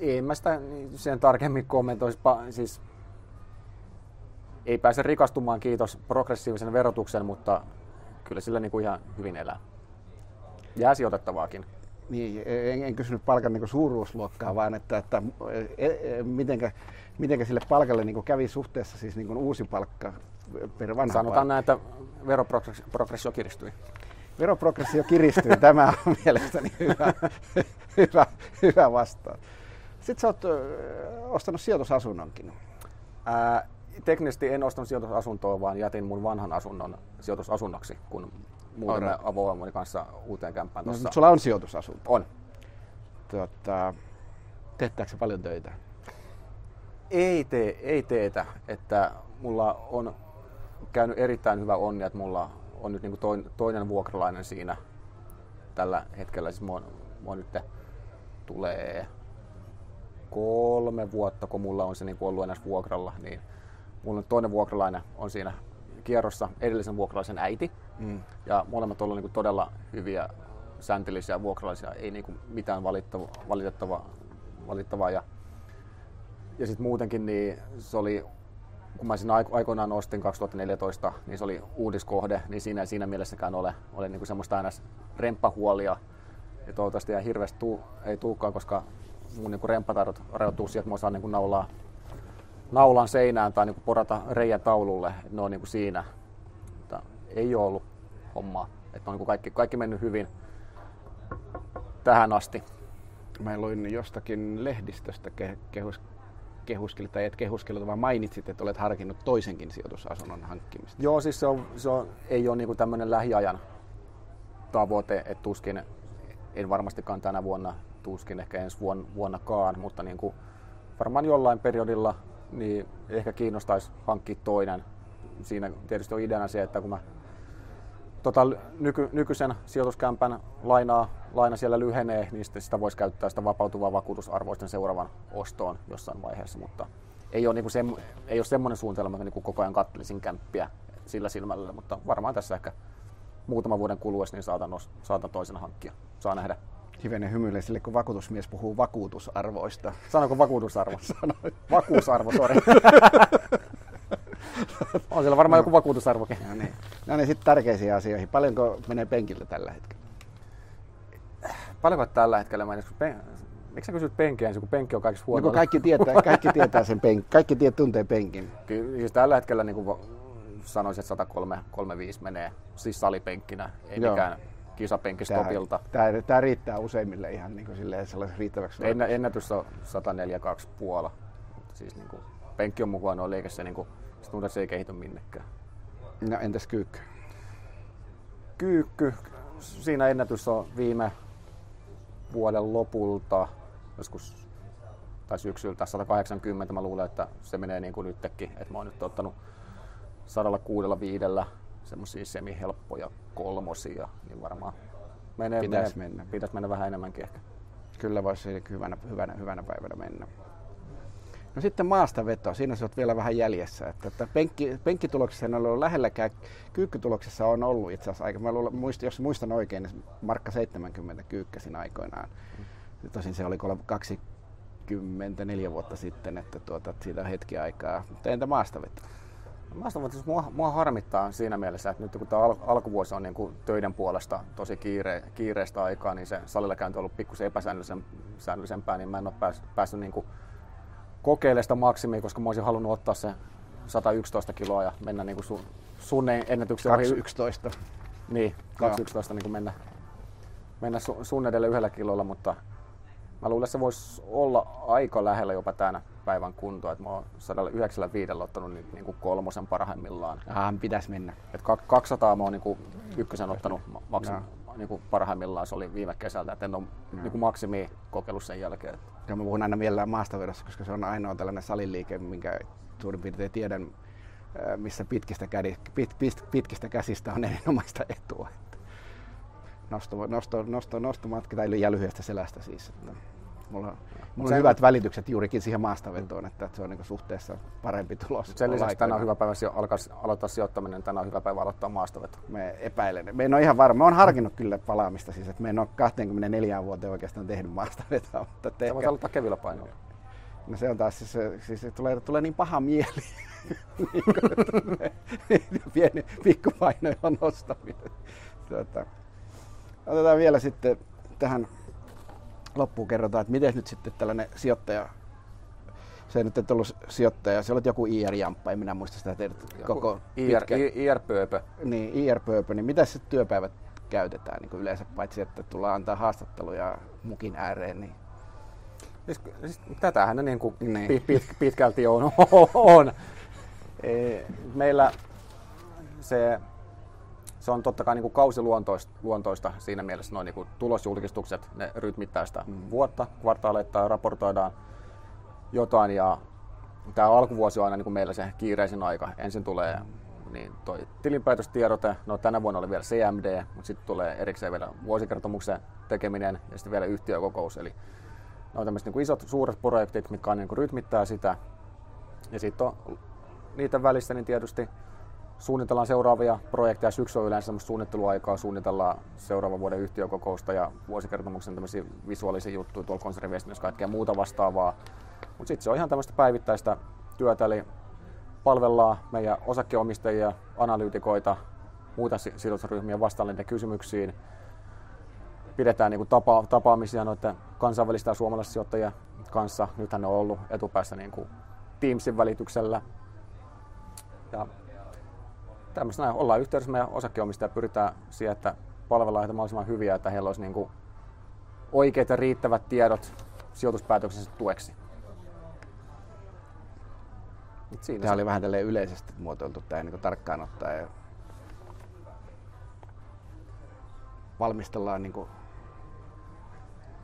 Ei mä sitä sen tarkemmin kommentoisi. Siis ei pääse rikastumaan, kiitos progressiivisen verotuksen, mutta kyllä sillä niin kuin ihan hyvin elää. Jää sijoitettavaakin. Niin, en, en kysynyt palkan niin suuruusluokkaa, vaan että, että e, e, mitenkä, mitenkä sille palkalle niin kävi suhteessa siis niin uusi palkka per vanha Sanotaan palkka. näin, että veroprogressio kiristyi. Veroprogressio kiristyy, tämä on mielestäni hyvä, hyvä, hyvä vastaus. Sitten sä oot ostanut sijoitusasunnonkin. Ää, teknisesti en ostanut sijoitusasuntoa, vaan jätin mun vanhan asunnon sijoitusasunnoksi, kun muutimme avoimoni kanssa uuteen kämppään. No, mutta sulla on sijoitusasunto. On. Tota, teettääkö se paljon töitä? Ei, tee, ei teetä, että mulla on käynyt erittäin hyvä onni, että mulla on nyt niin toinen, toinen vuokralainen siinä tällä hetkellä. Siis mua, mua nyt tulee kolme vuotta, kun mulla on se niin ollut enää vuokralla, niin mulla on toinen vuokralainen on siinä kierrossa edellisen vuokralaisen äiti. Mm. Ja molemmat ovat niin todella hyviä säntillisiä vuokralaisia, ei niin kuin mitään valittavaa, valitettavaa, valittavaa. Ja, ja sitten muutenkin niin se oli, kun mä sen aikoinaan ostin 2014, niin se oli uudiskohde, niin siinä ei siinä mielessäkään ole, ole niin kuin semmoista aina remppahuolia. Ja toivottavasti ihan hirveästi tuu, ei tulekaan, koska mun niin remppatarot rajoittuu siihen, että mä osaan niin kuin naulaa naulan seinään tai niin porata reijän taululle, ne on niin siinä. Ei ole ollut hommaa. Että on niin kaikki, kaikki mennyt hyvin tähän asti. Mä luin jostakin lehdistöstä kehus, kehuskeli, tai et kehuskeli, vaan mainitsit, että olet harkinnut toisenkin sijoitusasunnon hankkimista. Joo, siis se, on, se on, ei ole niin tämmöinen lähiajan tavoite, että tuskin, en varmastikaan tänä vuonna, tuskin ehkä ensi vuonnakaan, mutta niin kuin varmaan jollain periodilla niin ehkä kiinnostaisi hankkia toinen. Siinä tietysti on ideana se, että kun mä tota, nyky, nykyisen sijoituskämpän lainaa, laina siellä lyhenee, niin sitten sitä voisi käyttää sitä vapautuvaa vakuutusarvoisten seuraavan ostoon jossain vaiheessa, mutta ei ole, niin se, ei ole semmoinen suunnitelma, että niin koko ajan kattelisin kämppiä sillä silmällä, mutta varmaan tässä ehkä muutaman vuoden kuluessa niin saatan, saatan toisen hankkia. Saa nähdä hivenen hymyilee sille, kun vakuutusmies puhuu vakuutusarvoista. Sanoiko vakuutusarvo? Sanoin. Vakuusarvo, sori. on siellä varmaan no. joku vakuutusarvokin. No niin, no niin sitten tärkeisiin asioihin. Paljonko menee penkiltä tällä hetkellä? Paljonko tällä hetkellä menee? Pen... Miksi sä kysyt penkiä kun penkki on kaikista huono? No, kaikki tietää, kaikki tietää sen penkin. Kaikki tiet, tuntee penkin. Kyllä, siis tällä hetkellä niin kuin sanoisin, että 135 menee siis salipenkkinä, ei Joo. mikään kisapenkistopilta. Tämä, tämä, riittää useimmille ihan niin kuin silleen riittäväksi. En, ennätys on 142 puola. Mutta siis niin kuin, penkki on mukaan on liikessä, niin kuin, se, se ei kehity minnekään. No entäs kyykky? Kyykky, siinä ennätys on viime vuoden lopulta, joskus tai syksyltä 180. Mä luulen, että se menee niin kuin nytkin. Että mä oon nyt ottanut 165 semmoisia semihelppoja kolmosia, niin varmaan menee, pitäisi menee, mennä. Pitäisi mennä vähän enemmänkin ehkä. Kyllä voisi hyvänä, hyvänä, hyvänä päivänä mennä. No sitten maastaveto, siinä sä oot vielä vähän jäljessä. Että, että penkki, penkkituloksessa en ole ollut lähelläkään, kyykkytuloksessa on ollut itse asiassa aika, mä luulen, muist, jos muistan oikein, niin Markka 70 kyykkäsin aikoinaan. Tosin se oli 24 vuotta sitten, että tuota, siitä on hetki aikaa. Mutta entä maastaveto? Sanon, että mua, mua harmittaa siinä mielessä, että nyt kun tämä al- alkuvuosi on niin kuin töiden puolesta tosi kiire, kiireistä aikaa, niin se salilla käynti on ollut pikkusen epäsäännöllisempää, niin mä en ole pääs, päässyt niin kuin kokeilemaan sitä maksimia, koska mä olisin halunnut ottaa se 111 kiloa ja mennä niin kuin sun, sun ennätyksen 211. Niin, 211 niin kuin mennä, mennä sun edelle yhdellä kilolla, mutta mä luulen, että se voisi olla aika lähellä jopa tänä päivän kuntoa. Että mä oon 195 ottanut niin, niin kuin kolmosen parhaimmillaan. Ah, pitäisi mennä. Et 200 mä oon niin kuin ykkösen ottanut maksim, niin kuin parhaimmillaan, se oli viime kesältä. Et en ole niin kuin maksimi kokeillut sen jälkeen. Ja mä puhun aina mielellään maastavedossa, koska se on ainoa tällainen saliliike, minkä suurin piirtein tiedän, missä pitkistä, kädi, pit, pit, pitkistä käsistä on erinomaista etua. Nosto, nosto, nosto, nostomatka tai ja lyhyestä selästä siis. Että mulla, mulla on hyvät välitykset juurikin siihen maastavetoon, että se on niin suhteessa parempi tulos. Sen lisäksi tänään on hyvä päivä alkaa, aloittaa sijoittaminen, tänään on hyvä päivä aloittaa maastaveto. Me epäilen. Me en ole ihan varma. Me on harkinnut kyllä palaamista, siis että me en ole 24 vuoteen oikeastaan tehnyt maastavetoa. Mutta te ehkä... aloittaa kevillä painoilla. No se on taas, siis, siis se tulee, tulee niin paha mieli. niin, pieni pikkupainoilla nostaminen. Tuota, otetaan vielä sitten tähän loppuun kerrotaan, että miten nyt sitten tällainen sijoittaja, se nyt et ollut sijoittaja, se olet joku IR-jamppa, en minä muista sitä teidät koko IR, pitkä, IR-pööpö. niin, IR-pööpö, niin mitä se työpäivät käytetään niin yleensä, paitsi että tullaan antaa haastatteluja mukin ääreen, niin Siis, siis tätähän ne niin kuin Niin. Pit, pit, pitkälti on. on. E, Meillä se, se on totta kai niin kuin kausiluontoista luontoista siinä mielessä noin niin kuin tulosjulkistukset, ne rytmittää sitä mm. vuotta, kvartaaleittain raportoidaan jotain ja tämä alkuvuosi on aina niin kuin meillä se kiireisin aika. Ensin tulee niin toi tilinpäätöstiedote, no tänä vuonna oli vielä CMD, mutta sitten tulee erikseen vielä vuosikertomuksen tekeminen ja sitten vielä yhtiökokous. Eli ne on tämmöiset niin isot suuret projektit, mitkä on, niin rytmittää sitä. Ja sitten on niiden välissä niin tietysti suunnitellaan seuraavia projekteja. Syksy on yleensä suunnitteluaikaa, suunnitellaan seuraavan vuoden yhtiökokousta ja vuosikertomuksen visuaalisia juttuja tuolla konserniviestinnässä kaikkea muuta vastaavaa. Mutta sitten se on ihan tämmöistä päivittäistä työtä, eli palvellaan meidän osakkeenomistajia, analyytikoita, muita si- sidosryhmiä vastaan kysymyksiin. Pidetään niin tapa, tapaamisia noiden kansainvälisten ja kanssa. Nythän ne on ollut etupäässä niin kuin Teamsin välityksellä. Ja tämmöistä näin, ollaan yhteydessä meidän osakkeenomistajia pyritään siihen, että palvellaan heitä mahdollisimman hyviä, että heillä olisi niin kuin oikeat ja riittävät tiedot sijoituspäätöksensä tueksi. Et Siinä tämä se- oli vähän tälleen yleisesti muotoiltu tämä niin tarkkaan ottaen. Valmistellaan, niin kuin,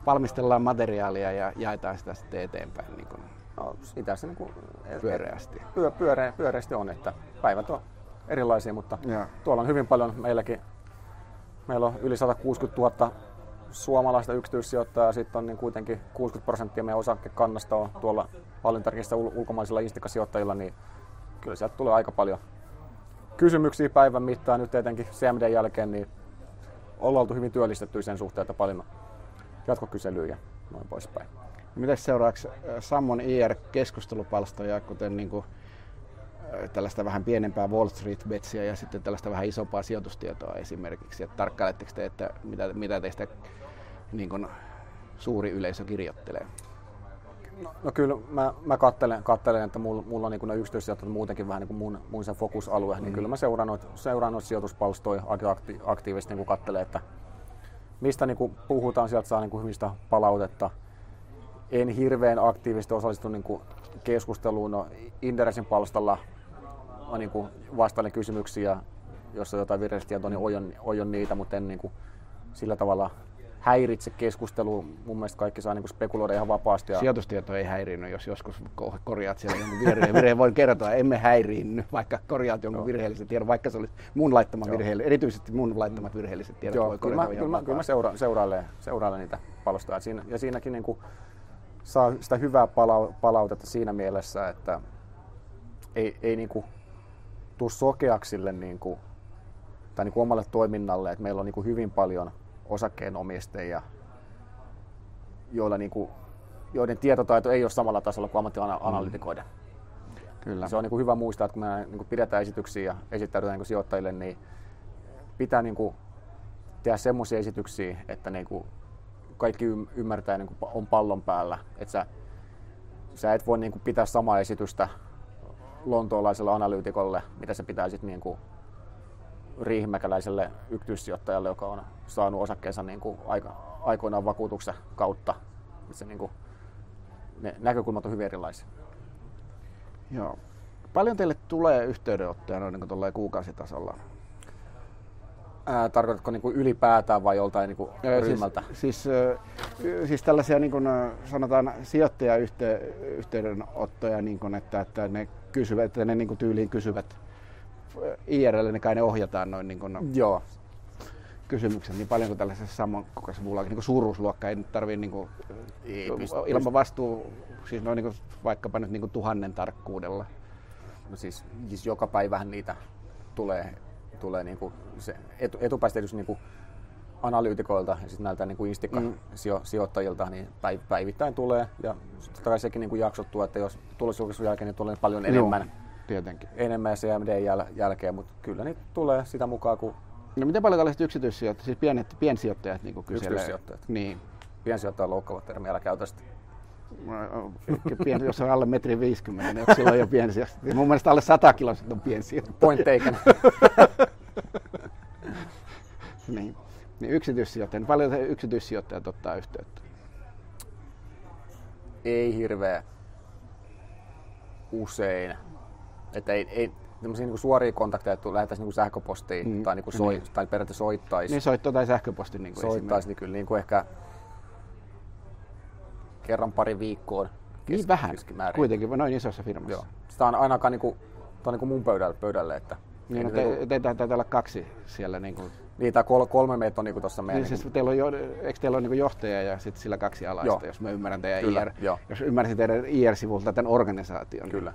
valmistellaan materiaalia ja jaetaan sitä sitten eteenpäin niin kuin No, sitä se niin pyöreästi. pyö, pyöreä, pyöreästi on, että päivät on erilaisia, mutta Joo. tuolla on hyvin paljon meilläkin. Meillä on yli 160 000 suomalaista yksityissijoittajaa ja sitten on niin kuitenkin 60 prosenttia meidän osakekannasta on tuolla hallintarekissä ul- ulkomaisilla instikasijoittajilla, niin kyllä sieltä tulee aika paljon kysymyksiä päivän mittaan nyt etenkin CMD jälkeen, niin ollaan oltu hyvin työllistetty sen suhteen, että paljon jatkokyselyjä ja noin poispäin. Miten seuraavaksi Sammon IR-keskustelupalstoja, kuten niin kuin, tällaista vähän pienempää Wall Street Betsiä ja sitten tällaista vähän isompaa sijoitustietoa esimerkiksi. Että tarkkailetteko te, että mitä, mitä teistä niin kuin, suuri yleisö kirjoittelee? No, no kyllä mä, mä kattelen, kattelen, että mulla, mulla on niin ne yksityissijoittajat muutenkin vähän niin kuin mun, mun se fokusalue, mm. niin kyllä mä seuraan noita, seuraan noita sijoituspalstoja aika akti, aktiivisesti niin kattelen, että mistä niin kuin puhutaan, sieltä saa niin kuin hyvistä palautetta. En hirveän aktiivisesti osallistu niin kuin keskusteluun. No, Inderesin palstalla niin kuin vastailen kysymyksiä, jos on jotain virheellistä tietoa, niin ojon, ojon niitä, mutta en niin kuin sillä tavalla häiritse keskustelua. Mun mielestä kaikki saa niin kuin spekuloida ihan vapaasti. Ja Sijoitustieto ei häiriinny, jos joskus ko- korjaat siellä jonkun virheen. virheen voin kertoa, emme häiriinny, vaikka korjaat jonkun virheellisen tiedon, vaikka se olisi mun laittama virheellinen. Erityisesti mun laittamat virheelliset tiedot Joo, voi kyllä korjata mä, kyllä mä, kyllä mä seura, seurailen, seurailen niitä palostoja. Siinä, ja siinäkin niin kuin saa sitä hyvää palau- palautetta siinä mielessä, että ei, ei niin kuin tuu sokeaksi sille niin kuin, tai niin kuin omalle toiminnalle, että meillä on niin kuin hyvin paljon osakkeenomistajia, joilla niin kuin, joiden tietotaito ei ole samalla tasolla kuin ammattianalytikoiden. Kyllä. Se on niin kuin hyvä muistaa, että kun me niin kuin pidetään esityksiä ja esittäydytään niin kuin sijoittajille, niin pitää niin kuin tehdä semmoisia esityksiä, että niin kuin kaikki ym- ymmärtää niin kuin on pallon päällä. Että sä, sä et voi niin kuin pitää samaa esitystä lontoolaiselle analyytikolle, mitä se pitää sitten niin kuin riihimäkäläiselle yksityissijoittajalle, joka on saanut osakkeensa niin kuin aika, aikoinaan vakuutuksen kautta. Se niin kuin, ne näkökulmat on hyvin erilaisia. Joo. Paljon teille tulee yhteydenottoja noin niin kuukausitasolla? Ää, tarkoitatko niin kuin ylipäätään vai joltain niin kuin Ö, ryhmältä? Siis, siis, siis tällaisia niin kuin, sanotaan sijoittajayhteydenottoja, niin kuin, että, että ne kysyvät, että ne niin kuin tyyliin kysyvät IRL, niin kai ne ohjataan noin niin kuin, Joo. kysymykset, niin paljonko tällaisessa samankokoisessa mulla niin kuin suuruusluokka ei nyt tarvii niin kuin, Ei pysty- ilman vastuu, siis noin niin kuin, vaikkapa nyt niin kuin tuhannen tarkkuudella. No siis, siis joka päivähän niitä tulee, tulee niin kuin se etu, etupäästä tietysti niin kuin analyytikoilta ja sitten näiltä niin kuin instikka-sijoittajilta, niin päiv- päivittäin tulee. Ja kai sekin niin kuin jaksottuu, että jos tulosjulkaisun jälkeen niin tulee paljon enemmän, Joo, tietenkin. enemmän CMD jäl- jälkeen, mutta kyllä niitä tulee sitä mukaan, kun No miten paljon tällaiset yksityissijoittajat, siis pienet, piensijoittajat niin kyselee? Yksityissijoittajat. Niin. piensijoittaja loukkaava termi, älä käytä sitä. Pieni, jos on alle metri 50, niin silloin jo piensiä. Mun mielestä alle 100 kiloa on piensijoittaja. Point taken. niin. Niin yksityissijoittajat, paljon yksityissijoittajat ottaa yhteyttä? Ei hirveä usein. Että ei, ei niin suoria kontakteja, että lähettäisiin niin sähköpostiin mm. tai, niin kuin soi, niin. tai periaatteessa soittaisi. Niin soitto tai sähköposti. Niin soittaisi, niin kyllä niin kuin ehkä kerran pari viikkoon. Niin vähän, kuitenkin noin isossa firmassa. Joo. Sitä on ainakaan niin kuin, on niin kuin mun pöydälle, pöydälle että niin, no te, teitä taitaa olla kaksi siellä. Niin, kuin... niin tai kol, kolme meitä on niin tuossa meidän... Niin, siis teillä on, jo, eikö teillä ole niin johtaja ja sitten sillä kaksi alaista, Joo. jos mä ymmärrän teidän Kyllä, IR, jo. jos ymmärsin teidän IR-sivulta tämän organisaation. Kyllä.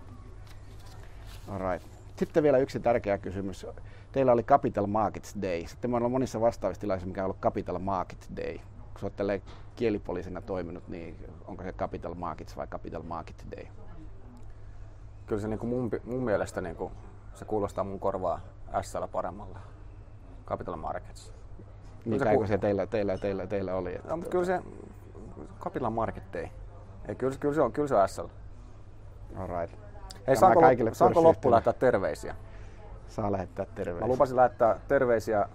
Alright. Sitten vielä yksi tärkeä kysymys. Teillä oli Capital Markets Day. Sitten meillä on monissa vastaavissa tilaisuissa, mikä on ollut Capital Markets Day. Kun sä olet kielipoliisina toiminut, niin onko se Capital Markets vai Capital Market Day? Kyllä se niin kuin mun, mun mielestä niin kuin, se kuulostaa mun korvaa SL paremmalla. Capital Markets. Niin kai se teillä, teillä, teillä, teillä oli? No, mutta kyllä se Capital Market Day. Ei, kyllä, kyllä, se on, kyllä se on SL. Alright. Hei, saanko, saanko loppuun lähettää terveisiä? Saa lähettää terveisiä. Mä lupasin lähettää terveisiä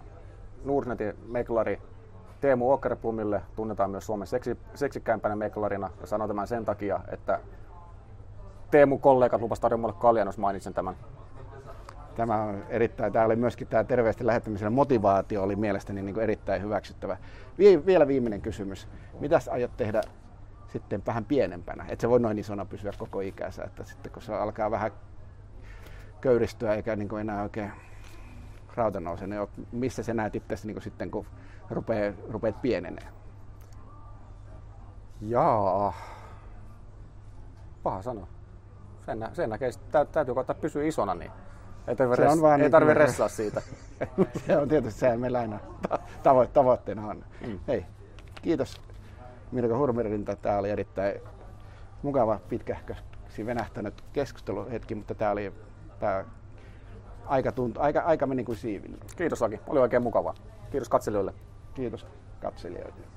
Nordnetin meklari Teemu Åkerblomille, tunnetaan myös Suomen seksi, seksikkäimpänä meklarina. Ja sanon tämän sen takia, että Teemu kollegat lupas tarjoa mulle kaljan, jos mainitsen tämän. Tämä on erittäin, tämä oli myöskin tämä terveisten lähettämisen motivaatio oli mielestäni niin kuin erittäin hyväksyttävä. Vie, vielä viimeinen kysymys. Mitäs aiot tehdä sitten vähän pienempänä? Et se voi noin isona pysyä koko ikänsä, että sitten kun se alkaa vähän köyristyä eikä niin kuin enää oikein rauta nouse, niin missä se näet itse niin sitten, kun rupeat, rupeat pienenee? Jaa, paha sanoa. Sen, sen näkee, täytyy koittaa pysyä isona, niin ei tarvitse, res, ei niin tarvitse ressaa siitä. se on tietysti se, meillä aina tavo- tavoitteena on. Mm. Hei, kiitos Mirko Hurmerinta. Tämä oli erittäin mukava, pitkähköksi venähtänyt keskusteluhetki, mutta tämä oli tämä aika, tuntu, aika, aika meni kuin siivillä. Kiitos Aki, oli oikein mukava. Kiitos katselijoille. Kiitos katselijoille.